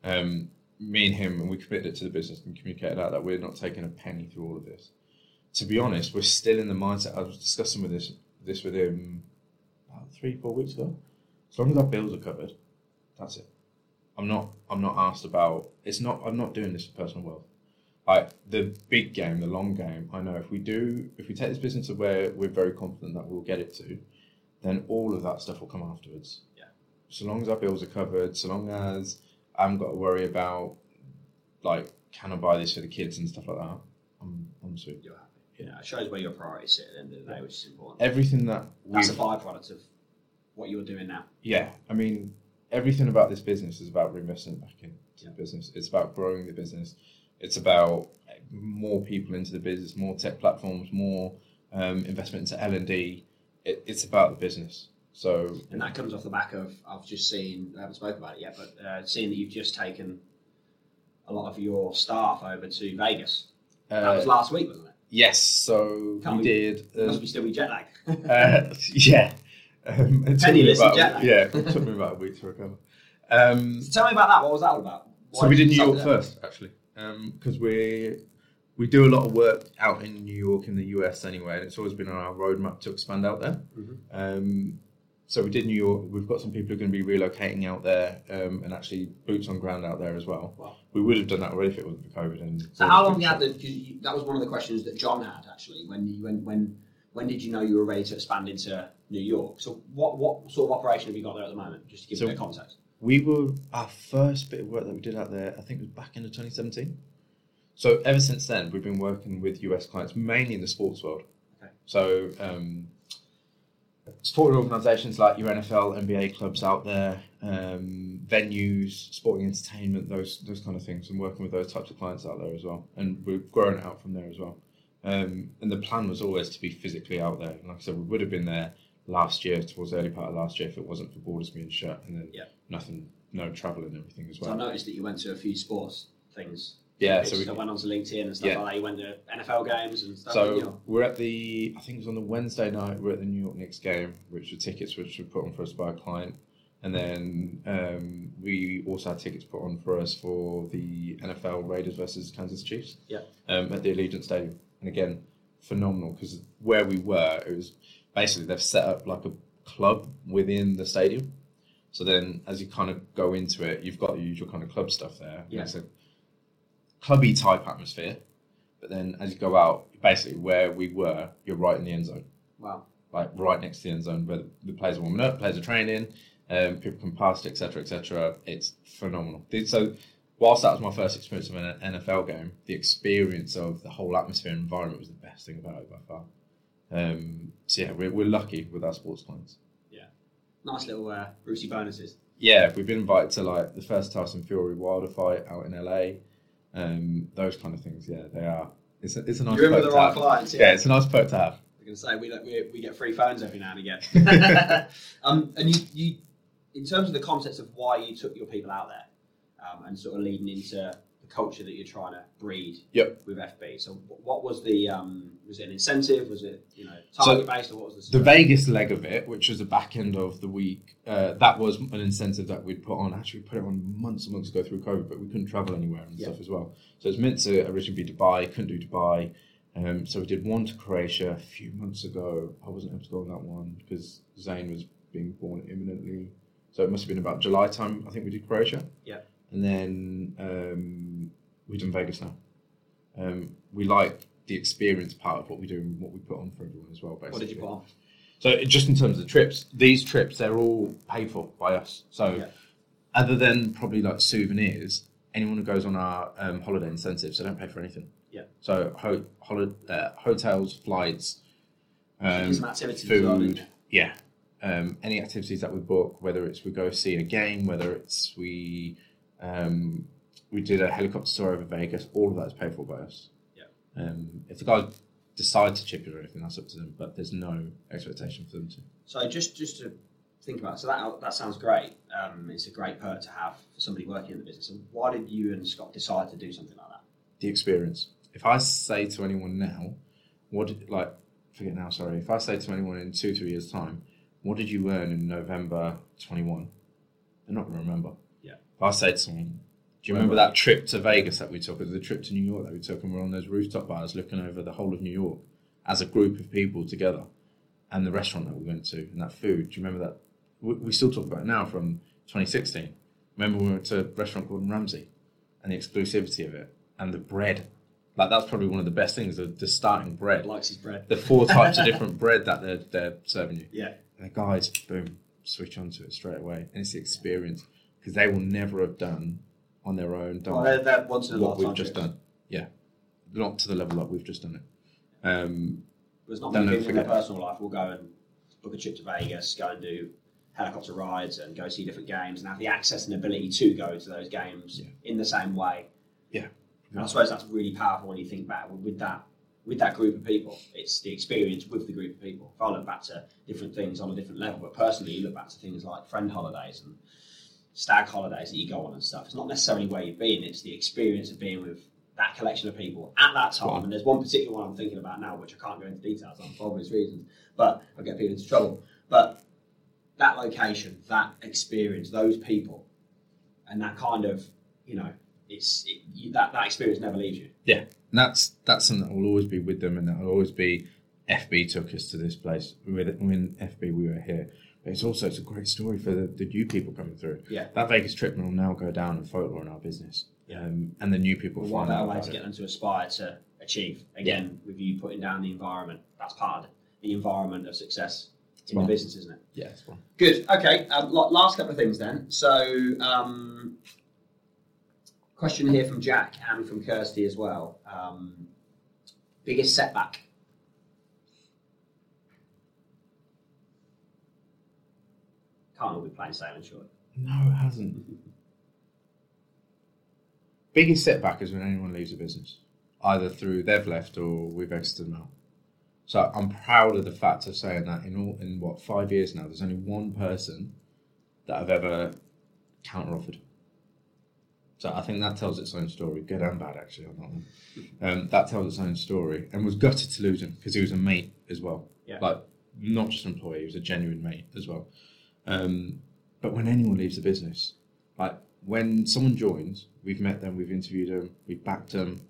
Um, me and him, and we committed it to the business and communicated out that we're not taking a penny through all of this. To be honest, we're still in the mindset. I was discussing with this this with him about three, four weeks ago. As long as our bills are covered, that's it. I'm not. I'm not asked about. It's not. I'm not doing this for personal wealth. Like the big game, the long game. I know if we do, if we take this business to where we're very confident that we'll get it to, then all of that stuff will come afterwards. So long as our bills are covered, so long as I haven't got to worry about like can I buy this for the kids and stuff like that, I'm I'm sweet. You're happy. Yeah, it shows where your priorities sit at the end of the day, which is important. Everything that That's a byproduct of what you're doing now. yeah, I mean, everything about this business is about reinvesting back into Yeah. the business. It's about growing the business. It's about more people into the business, more tech platforms, more um, investment into L and D. It, it's about the business. So And that comes off the back of I've just seen I haven't spoken about it yet, but uh, seeing that you've just taken a lot of your staff over to Vegas. That was uh, last week, wasn't it? yes, so Can't we we- did. uh, Must be still be jet lag. [laughs] Uh, yeah. Um, it took me about, jet lag. Yeah, it took me about a week to recover. Um, So tell me about that. What was that all about? so we did New York first, actually, because we we do a lot of work out in New York in the US anyway, and it's always been on our roadmap to expand out there. Mhm. Um, so we did New York. We've got some people who are going to be relocating out there um, and actually boots on ground out there as well. Wow. We would have done that already if it wasn't for COVID. And So how long you had the? you- That was one of the questions that John had actually. When you, when when when did you know you were ready to expand into New York? So what what sort of operation have you got there at the moment? Just to give So- a bit of context. We were our first bit of work that we did out there. I think was back into 2017. So ever since then, we've been working with US clients, mainly in the sports world. Okay. So um, sporting organisations like your NFL, NBA clubs out there, um, venues, sporting entertainment, those those kind of things, and working with those types of clients out there as well. And we've grown out from there as well. Um, and the plan was always to be physically out there. And like I said, we would have been there last year, towards the early part of last year, if it wasn't for borders being shut, and then Yeah. nothing, no travel and everything as well. So I noticed that you went to a few sports things. Yeah, so we, I went onto LinkedIn and stuff Yeah. like that. You went to NFL games and stuff. So you know. we're at the, I think it was on the Wednesday night, we're at the New York Knicks game, which were tickets which were put on for us by a client. And then um, we also had tickets put on for us for the NFL Raiders versus Kansas Chiefs Yeah. um, at the Allegiant Stadium. And again, phenomenal because where we were, it was basically they've set up like a club within the stadium. So then as you kind of go into it, you've got the usual kind of club stuff there. Yeah. It's a clubby type atmosphere. But then as you go out, basically where we were, you're right in the end zone, Wow. like right next to the end zone where the, the players are warming up, players are training, um, people can pass it, etc., etc. It's phenomenal. So whilst that was my first experience of an NFL game, the experience of the whole atmosphere and environment was the best thing about it by far. Um, so yeah, we're, we're lucky with our sports clients. Yeah, nice little uh, Brucey bonuses. Yeah, we've been invited to like the first Tyson Fury Wilder fight out in LA. Um, those kind of things. Yeah, they are. It's a, it's a nice with perk the right clients. Yeah, it's a nice perk to have. I'm going to say we, we we get free phones every now and again. [laughs] [laughs] um, and you, you, in terms of the context of why you took your people out there, um, and sort of leading into culture that you're trying to breed Yep. with FB. So, what was the um, was it an incentive? Was it you know target based, or what was the The Vegas leg of it, which was the back end of the week, uh, that was an incentive that we'd put on. Actually, we put it on months and months ago through COVID, but we couldn't travel anywhere and Yeah. stuff as well. So it's meant to originally be Dubai, couldn't do Dubai. Um, so we did one to Croatia a few months ago. I wasn't able to go on that one because Zane was being born imminently. So it must have been about July time. I think we did Croatia. Yeah. And then um, we've done Vegas now. Um, we like the experience part of what we do and what we put on for everyone as well. Basically. what did you put on? So just in terms of trips, these trips they're all paid for by us. So Yeah. other than probably like souvenirs, anyone who goes on our um, holiday incentives, they don't pay for anything. Yeah. So ho- holi- uh, hotels, flights, um, as well, food, yeah. Um, any activities that we book, whether it's we go see a game, whether it's we um, we did a helicopter tour over Vegas, all of that is paid for by us. Yeah. Um, if the guys decide to chip it or anything, that's up to them. But there's no expectation for them to. So just just to think about. it, So that that sounds great. Um, it's a great perk to have for somebody working in the business. And why did you and Scott decide to do something like that? the experience. If I say to anyone now, what did like forget now? Sorry. If I say to anyone in two three years time, what did you earn in November twenty one? They're not going to remember. Yeah. If I say to someone, do you remember that trip to Vegas that we took, or the trip to New York that we took, and we're on those rooftop bars looking over the whole of New York as a group of people together, and the restaurant that we went to, and that food. Do you remember that? We, we still talk about it now from 2016. Remember when we went to a restaurant called Ramsay, and the exclusivity of it, and the bread. Like that's probably one of the best things. The, the starting bread, Likes his bread. the four types of different bread that they're, they're serving you. Yeah. And the guys, boom, switch onto it straight away, and it's the experience because they will never have done on their own. Done Well, they're once in a what lifetime we've just done. Yeah, not to the level that we've just done it. Um, There's not many people in their personal life will go and book a trip to Vegas, go and do helicopter rides, and go see different games, and have the access and ability to go to those games Yeah. in the same way. Yeah. And I suppose that's really powerful when you think back with that with that group of people. It's the experience with the group of people. If I look back to different things on a different level, but personally, you look back to things like friend holidays and stag holidays that you go on and stuff. It's not necessarily where you've been; it's the experience of being with that collection of people at that time. And there's one particular one I'm thinking about now, which I can't go into details on for obvious reasons, but I'll get people into trouble. But that location, that experience, those people, and that kind of, you know, it's it, you, that that experience never leaves you. yeah, and that's that's something that will always be with them, and that will always be. FB took us to this place. When FB we were here, it's also it's a great story for the, the new people coming through. Yeah. that Vegas trip will now go down and folklore in our business. Yeah. um, and the new people what find better out way to it. get them to aspire to achieve? Again, with you putting down the environment, that's part of the environment of success in Well. the business, isn't it? Yeah, it's fun. Good. Okay. Um, la- last couple of things then. So, um, question here from Jack and from Kirsty as well. Um, biggest setback. Can't all be plain sailing, surely. No, it hasn't. Biggest setback is when anyone leaves a business, either through they've left or we've exited them out. So I'm proud of the fact of saying that in all in what five years now, there's only one person that I've ever counter offered. So I think that tells its own story, good and bad actually on that one. Um, that tells its own story, and was gutted to lose him because he was a mate as well. Yeah. Like not just an employee, he was a genuine mate as well. Um, but when anyone leaves the business, like when someone joins, we've met them, we've interviewed them, we've backed them,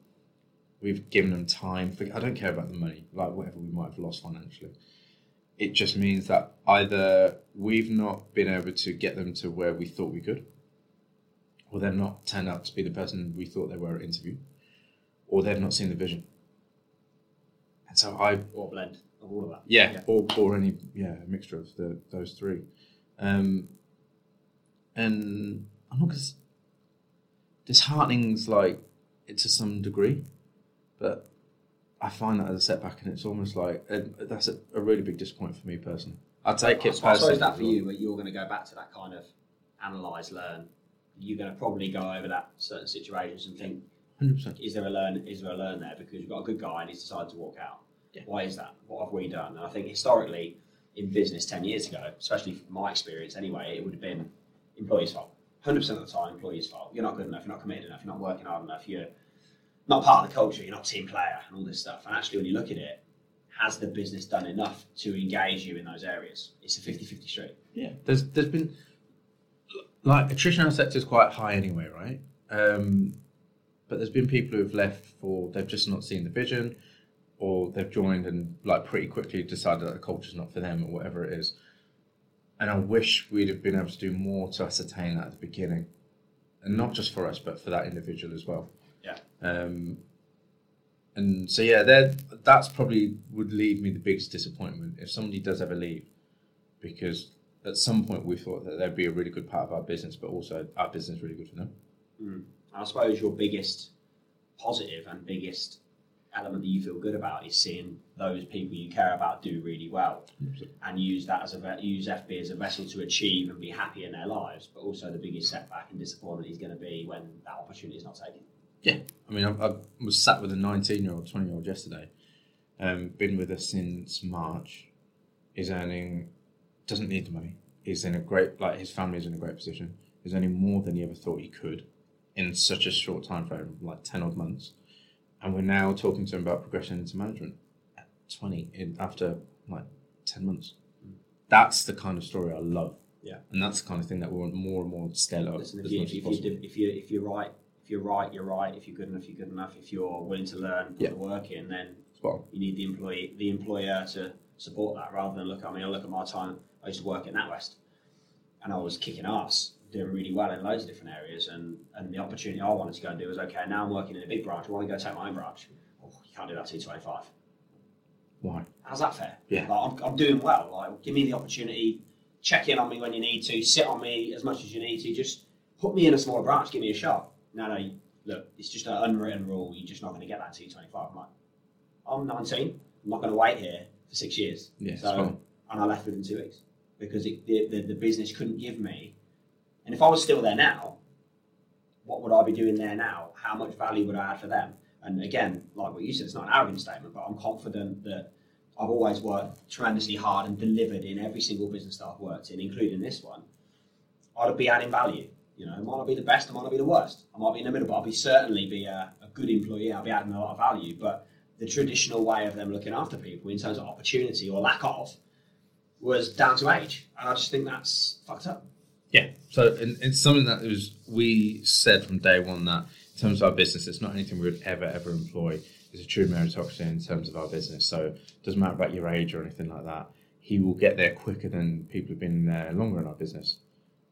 we've given them time. For, I don't care about the money, like whatever we might have lost financially. It just means that either we've not been able to get them to where we thought we could, or they've not turned out to be the person we thought they were at interview, or they've not seen the vision. And so I Or a blend of all of that. yeah, Yeah. Or, or any yeah mixture of the, those three, um, and I'm not because disheartening's like it to some degree, but I find that as a setback, and it's almost like uh that's a, a really big disappointment for me personally. I take I it suppose personally. that for you, where you're going to go back to that kind of analyze, learn. You're going to probably go over that certain situations and think, hundred percent. is there a learn? Is there a learn there? Because you've got a good guy and he's decided to walk out. Yeah. Why is that? What have we done? And I think historically, in business ten years ago, especially from my experience anyway, it would have been employees' fault. Hundred percent of the time, employees' fault. You're not good enough. You're not committed enough. You're not working hard enough. You're not part of the culture. You're not team player, and all this stuff. And actually, when you look at it, has the business done enough to engage you in those areas? It's a 50-50 street. Yeah, there's there's been like attrition in our sector is quite high anyway, right? Um, but there's been people who've left for they've just not seen the vision, or they've joined and like pretty quickly decided that the culture's not for them or whatever it is. And I wish we'd have been able to do more to ascertain that at the beginning, and not just for us, but for that individual as well. Yeah. Um, and so yeah, that's probably would leave me the biggest disappointment if somebody does ever leave, because at some point we thought that they'd be a really good part of our business, but also our business really good for them. And I suppose your biggest positive and biggest element that you feel good about is seeing those people you care about do really well and use that as a use FB as a vessel to achieve and be happy in their lives. But also the biggest setback and disappointment is going to be when that opportunity is not taken. Yeah, I mean, I, I was sat with a 19 year old, 20 year old yesterday, um, been with us since March, is earning, doesn't need the money, is in a great like his family is in a great position. He's earning more than he ever thought he could in such a short time frame, like ten odd months. And we're now talking to him about progression into management at twenty in after like ten months. That's the kind of story I love. Yeah. And that's the kind of thing that we want more and more to scale up Listen, if, you, if, you, possible. if, you, if you're right, if you're right, you're right. If you're good enough, you're good enough. If you're willing to learn, put Yeah. the work in, then on. you need the employee, the employer to support that rather than look. I mean, I look at my time. I used to work at NatWest, and I was kicking ass, doing really well in loads of different areas. And and the opportunity I wanted to go and do was okay. Now I'm working in a big branch. I want to go take my own branch. Oh, you can't do that T25. Why? How's that fair? Yeah. Like, I'm, I'm doing well. Like, give me the opportunity. Check in on me when you need to. Sit on me as much as you need to. Just put me in a smaller branch. Give me a shot. No, no. you- Look, it's just an unwritten rule. You're just not going to get that T25. I'm like, I'm 19. I'm not going to wait here for six years. Yeah, So, and I left within two weeks because it, the, the, the business couldn't give me. And if I was still there now, what would I be doing there now? How much value would I add for them? And again, like what you said, it's not an arrogant statement, but I'm confident that I've always worked tremendously hard and delivered in every single business that I've worked in, including this one. I'd be adding value. You know, I might not be the best, I might not be the worst. I might be in the middle, but I'll be certainly be a, a good employee. I'll be adding a lot of value. But the traditional way of them looking after people in terms of opportunity or lack of was down to age. And I just think that's fucked up. Yeah. So and it's something that was we said from day one that in terms of our business, it's not anything we would ever ever employ. It's a true meritocracy in terms of our business. So it doesn't matter about your age or anything like that. He will get there quicker than people who've been there longer in our business,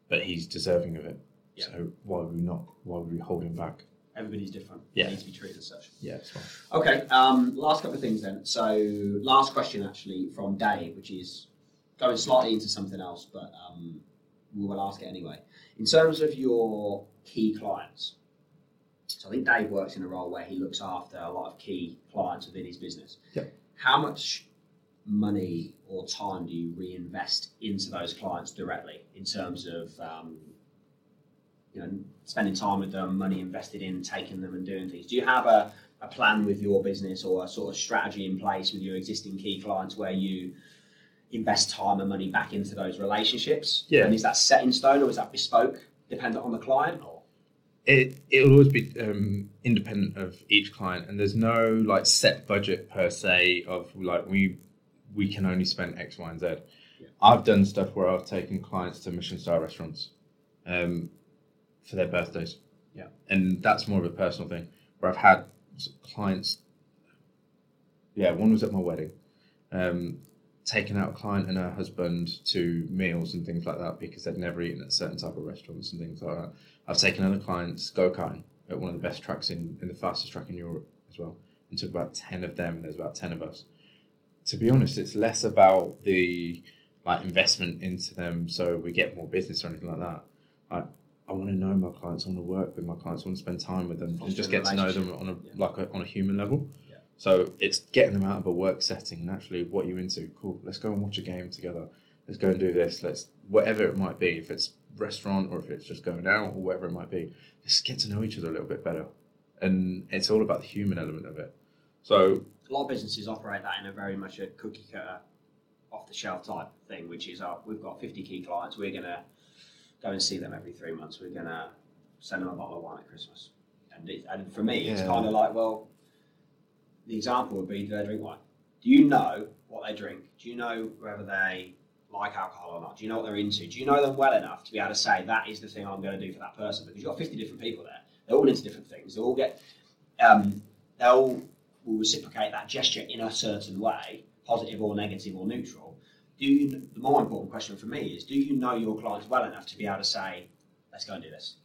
but he's deserving of it. Yeah. So why would we not? Why would we hold him back? Everybody's different. Yeah. They need to be treated as such. Yeah, it's fine. Okay, um, last couple of things then. So, last question actually from Dave, which is going slightly into something else, but um, we will ask it anyway. In terms of your key clients, so I think Dave works in a role where he looks after a lot of key clients within his business. Yep. How much money or time do you reinvest into those clients directly in terms of um, you know spending time with them, money invested in taking them and doing things? Do you have a a plan with your business or a sort of strategy in place with your existing key clients where you invest time and money back into those relationships? Yeah. And is that set in stone or is that bespoke, dependent on the client? Or It it'll always be um, independent of each client, and there's no like set budget per se of like we we can only spend X, Y, and Z. Yeah. I've done stuff where I've taken clients to Michelin star restaurants um, for their birthdays. Yeah. and that's more of a personal thing. Where I've had clients. Yeah, one was at my wedding. Um, taken out a client and her husband to meals and things like that because they'd never eaten at certain type of restaurants and things like that. I've taken other clients go karting at one of the best tracks in, in the fastest track in Europe as well, and took about ten of them. And there's about ten of us. To be honest, it's less about the like investment into them so we get more business or anything like that. I I want to know my clients. I want to work with my clients. I want to spend time with them and just get to know them on a Yeah. like a, on a human level. Yeah. So it's getting them out of a work setting and actually what you're into. Cool. Let's go and watch a game together. Let's go and do this. Let's whatever it might be. If it's restaurant or if it's just going out or whatever it might be, just get to know each other a little bit better. And it's all about the human element of it. So a lot of businesses operate that in a very much a cookie cutter, off the shelf type thing, which is uh, we've got 50 key clients, we're going to go and see them every three months, we're going to send them a bottle of wine at Christmas. And, it, and for me, it's kind of like, well, the example would be do they drink wine? Do you know what they drink? Do you know whether they like alcohol or not? Do you know what they're into? Do you know them well enough to be able to say that is the thing I'm going to do for that person? Because you've got 50 different people there. They're all into different things. They all get, um, they all will reciprocate that gesture in a certain way, positive or negative or neutral. Do you, the more important question for me is, do you know your clients well enough to be able to say, let's go and do this?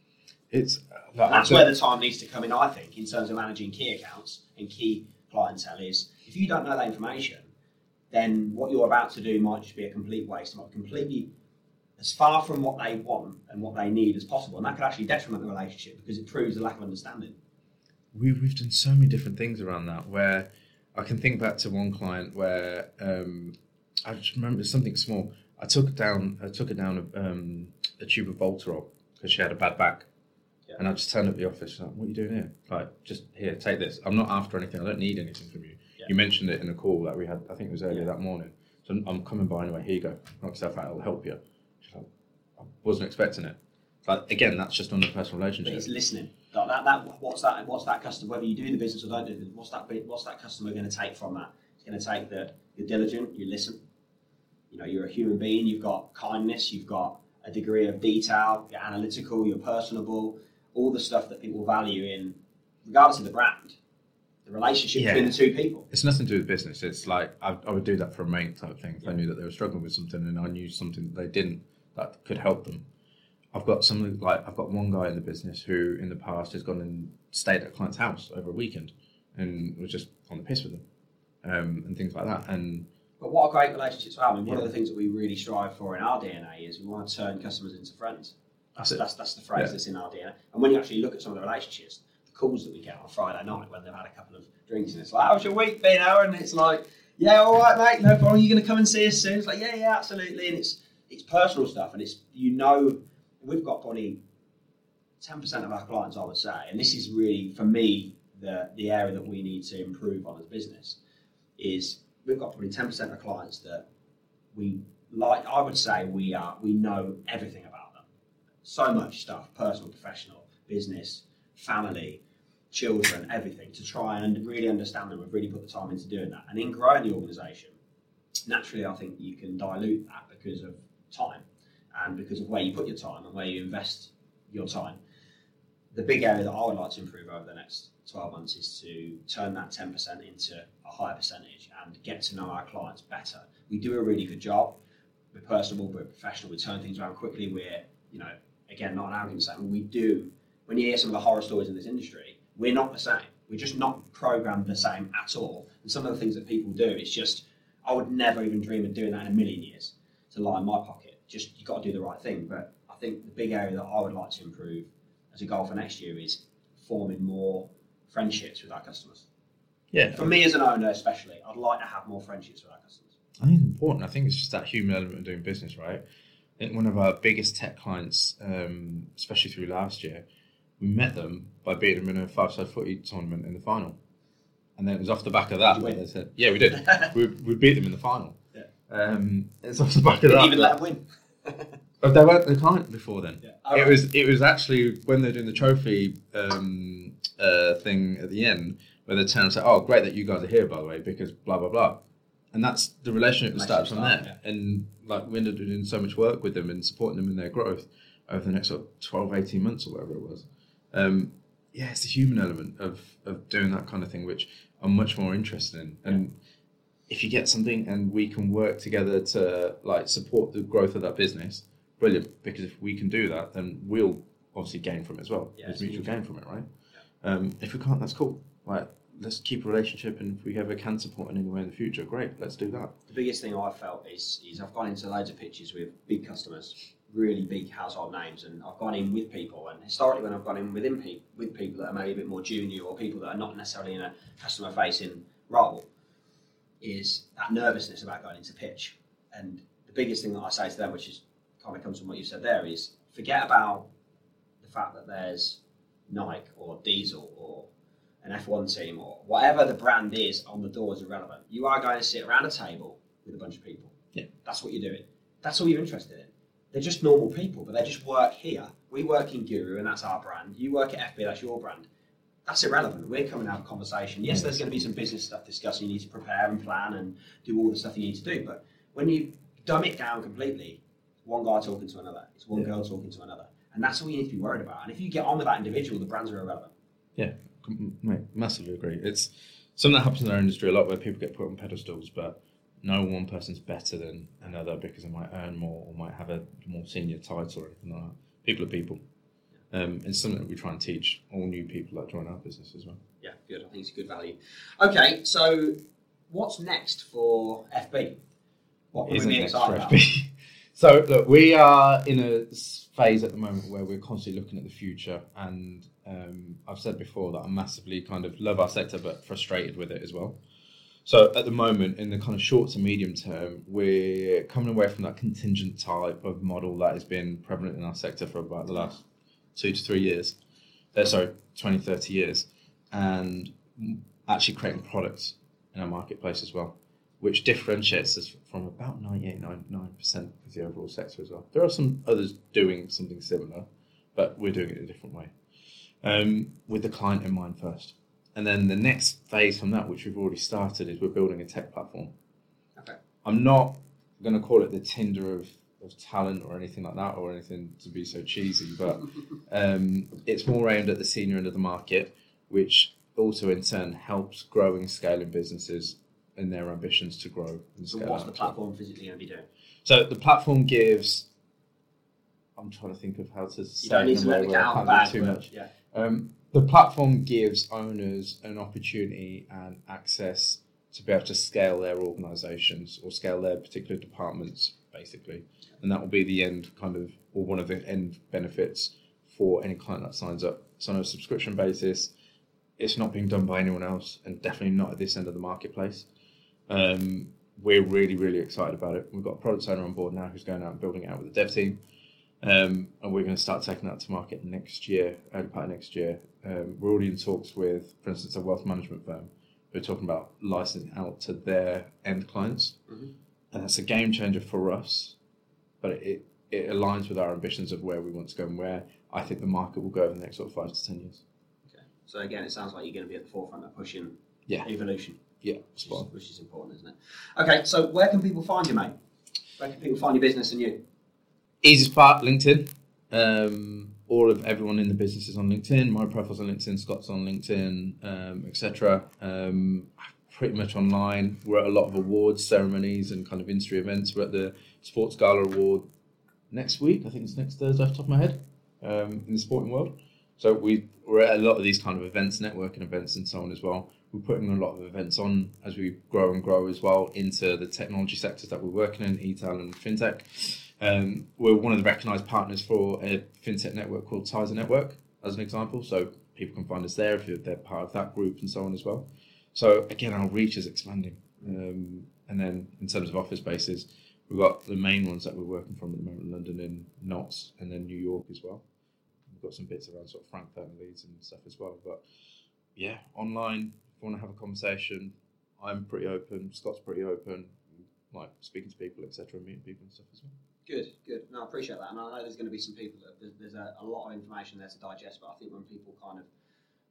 it's like, That's where the time needs to come in, I think, in terms of managing key accounts and key clientele. Is if you don't know that information, then what you're about to do might just be a complete waste, might completely as far from what they want and what they need as possible, and that could actually detriment the relationship because it proves a lack of understanding. we've, we've done so many different things around that where I can think back to one client where um, I just remember something small. I took down I took her down a, um, a tube of Voltarol because she had a bad back. And I just turned up the office. She's like, "What are you doing here? Like, just here, take this. I'm not after anything. I don't need anything from you. Yeah. You mentioned it in a call that we had. I think it was earlier Yeah. that morning. So I'm, I'm coming by anyway. Here you go. Knock yourself out. I'll help you. Like, I wasn't expecting it. But again, that's just on the personal relationship. But it's listening. Like that, that, what's that? What's that customer? Whether you do the business or don't do the business, what's that? What's that customer going to take from that? It's going to take that you're diligent, you listen. You know, you're a human being. You've got kindness. You've got a degree of detail. You're analytical. You're personable. All the stuff that people value in, regardless of the brand, the relationship Yeah. between the two people. It's nothing to do with business. It's like I, I would do that for a mate type of thing. If I knew that they were struggling with something and I knew something that they didn't that could help them. I've got some like I've got one guy in the business who in the past has gone and stayed at a client's house over a weekend and was just on the piss with them um, and things like that. And But what a great relationship to have. I mean, one of the things that we really strive for in our DNA is we want to turn customers into friends. That's it. That's that's the phrase Yeah. that's in our DNA. And when you actually look at some of the relationships, the calls that we get on Friday night when they've had a couple of drinks and it's like, "How's your week been, Arran?" And it's like, "Yeah, all right, mate. No problem. You going to come and see us soon?" It's like, "Yeah, yeah, absolutely." And it's it's personal stuff, and it's you know, we've got probably ten percent of our clients, I would say, and this is really for me the the area that we need to improve on as a business is we've got probably ten percent of clients that we like. I would say we are we know everything about so much stuff personal, professional, business, family, children, everything to try and really understand them. We've really put the time into doing that. And in growing the organisation, naturally, I think you can dilute that because of time and because of where you put your time and where you invest your time. The big area that I would like to improve over the next 12 months is to turn that 10% into a higher percentage and get to know our clients better. We do a really good job. We're personable, we're professional, we turn things around quickly. We're, you know, again, not an arrogant statement. We do, when you hear some of the horror stories in this industry, we're not the same. We're just not programmed the same at all. And some of the things that people do, it's just, I would never even dream of doing that in a million years to lie in my pocket. Just, you've got to do the right thing. But I think the big area that I would like to improve as a goal for next year is forming more friendships with our customers. yeah, For me as an owner, especially, I'd like to have more friendships with our customers. I think it's important. I think it's just that human element of doing business, right? Think one of our biggest tech clients, um, especially through last year, we met them by beating them in a five-side footy tournament in the final, and then it was off the back of that Did you win? they said, "Yeah, we did. [laughs] we, we beat them in the final." Yeah. Um, it's off the back of Didn't that. even let them win. [laughs] But they weren't the client before then. Yeah. It was it was actually when they're doing the trophy um, uh, thing at the end where they turn and say, "Oh, great that you guys are here, by the way, because blah blah blah," and that's the relationship that starts from there. start, And like we ended up doing so much work with them and supporting them in their growth over the next sort of 12, 18 months or whatever it was. Um, yeah, it's the human element of of doing that kind of thing, which I'm much more interested in. And if you get something and we can work together to like support the growth of that business, brilliant. Because if we can do that, then we'll obviously gain from it as well. Yeah, There's it's mutual mutual. gain from it, right? Um, if we can't, that's cool. Like, let's keep a relationship, and if we ever can support in any way in the future, great. Let's do that. The biggest thing I've felt is, is I've gone into loads of pitches with big customers, really big household names, and I've gone in with people. And historically, when I've gone in within pe- with people that are maybe a bit more junior or people that are not necessarily in a customer facing role, is that nervousness about going into pitch. And the biggest thing that I say to them, which is kind of comes from what you said there, is forget about the fact that there's Nike or Diesel or an F1 team or whatever the brand is on the door is irrelevant. You are going to sit around a table with a bunch of people. Yeah. That's what you're doing. That's all you're interested in. They're just normal people, but they just work here. We work in Guru, and that's our brand. You work at FB, that's your brand. That's irrelevant. We're coming to have a conversation. Yes, there's going to be some business stuff discussed. You need to prepare and plan and do all the stuff you need to do. But when you dumb it down completely, one guy talking to another, it's one Yeah. girl talking to another. And that's all you need to be worried about. And if you get on with that individual, the brands are irrelevant. Com- Mate, massively agree. It's something that happens in our industry a lot where people get put on pedestals, but no one person's better than another because they might earn more or might have a more senior title or anything like that. People are people. Um, it's something that we try and teach all new people that join our business as well. Yeah, good. I think it's a good value. Okay, so what's next for FB? What can we be next excited for about? FB? [laughs] so look, we are in a phase at the moment where we're constantly looking at the future, and um, I've said before that I'm massively kind of love our sector, but frustrated with it as well. So at the moment, in the kind of short to medium term, we're coming away from that contingent type of model that has been prevalent in our sector for about the last two to three years. Uh, sorry, 20, 30 years, and actually creating products in our marketplace as well. Which differentiates us from about 98.99% of the overall sector as well. There are some others doing something similar, but we're doing it in a different way um, with the client in mind first. And then the next phase from that, which we've already started, is we're building a tech platform. Okay. I'm not going to call it the Tinder of, of talent or anything like that, or anything to be so cheesy, but [laughs] um, it's more aimed at the senior end of the market, which also in turn helps growing, scaling businesses and their ambitions to grow and So scale what's the well. platform physically going to be doing? So the platform gives. I'm trying to think of how to You say don't it need to let the cat out can't bag. do too much. Yeah. Um, the platform gives owners an opportunity and access to be able to scale their organisations or scale their particular departments, basically, and that will be the end kind of or one of the end benefits for any client that signs up. So on a subscription basis, it's not being done by anyone else, and definitely not at this end of the marketplace. Um, we're really, really excited about it. We've got a product owner on board now who's going out and building it out with the dev team. Um, and we're going to start taking that to market next year, early part of next year. Um, we're already in talks with, for instance, a wealth management firm. We're talking about licensing out to their end clients, Mhm. and that's a game changer for us. But it it aligns with our ambitions of where we want to go and where I think the market will go over the next sort of five to ten years. Okay. So again, it sounds like you're going to be at the forefront of pushing Yeah. evolution, Yeah, which is, spot on. which is important, isn't it? Okay. So where can people find you, mate? Where can people find your business and you? Easiest part, LinkedIn. Um, all of everyone in the business is on LinkedIn. My profile's on LinkedIn. Scott's on LinkedIn, um, etc. Um, pretty much online. We're at a lot of awards ceremonies and kind of industry events. We're at the Sports Gala Award next week. I think it's next Thursday, off the top of my head, um, in the sporting world. So we we're at a lot of these kind of events, networking events, and so on as well. We're putting a lot of events on as we grow and grow as well into the technology sectors that we're working in, e-tail and fintech. Um, we're one of the recognised partners for a fintech network called Tizer Network, as an example. So people can find us there if they're part of that group and so on as well. So again, our reach is expanding. Um, and then in terms of office spaces, we've got the main ones that we're working from at the moment: London and Notts, and then New York as well. We've got some bits around sort of Frankfurt and Leeds and stuff as well. But yeah, online, if you want to have a conversation, I'm pretty open. Scott's pretty open. Like speaking to people, etc., meeting people and stuff as well. Good, good. No, I appreciate that. And I know there's going to be some people that there's, there's a, a lot of information there to digest, but I think when people kind of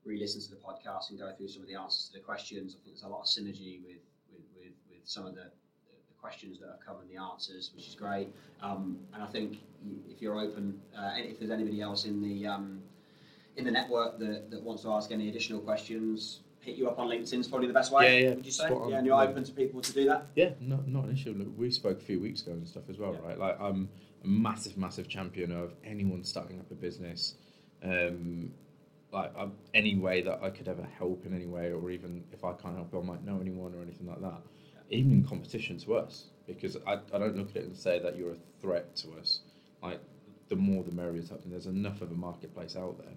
re listen to the podcast and go through some of the answers to the questions, I think there's a lot of synergy with, with, with, with some of the, the questions that have come and the answers, which is great. Um, and I think if you're open, uh, if there's anybody else in the um, in the network that, that wants to ask any additional questions, hit you up on LinkedIn is probably the best way. Yeah, yeah, Would you say? Spot yeah, and you're open to people to do that. Yeah, no, not an issue. Look, we spoke a few weeks ago and stuff as well, Yeah. right? Like, I'm a massive, massive champion of anyone starting up a business. Um, like, any way that I could ever help in any way, or even if I can't help, I might know anyone or anything like that. Even in competition to us, because I, I don't look at it and say that you're a threat to us. Like, the more the merrier type thing. There's enough of a marketplace out there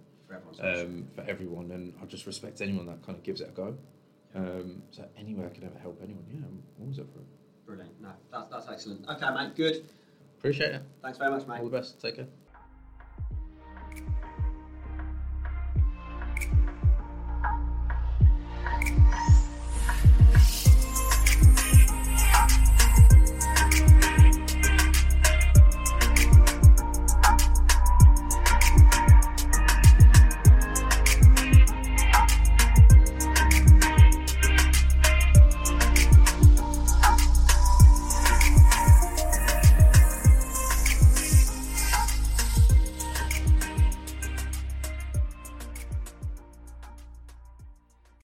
um, for everyone, and I just respect anyone that kind of gives it a go. Um, so any way I could ever help anyone, yeah, I'm always up for it. Brilliant. No, that's, that's excellent. Okay, mate. Good. Appreciate it. Thanks very much, mate. All the best. Take care.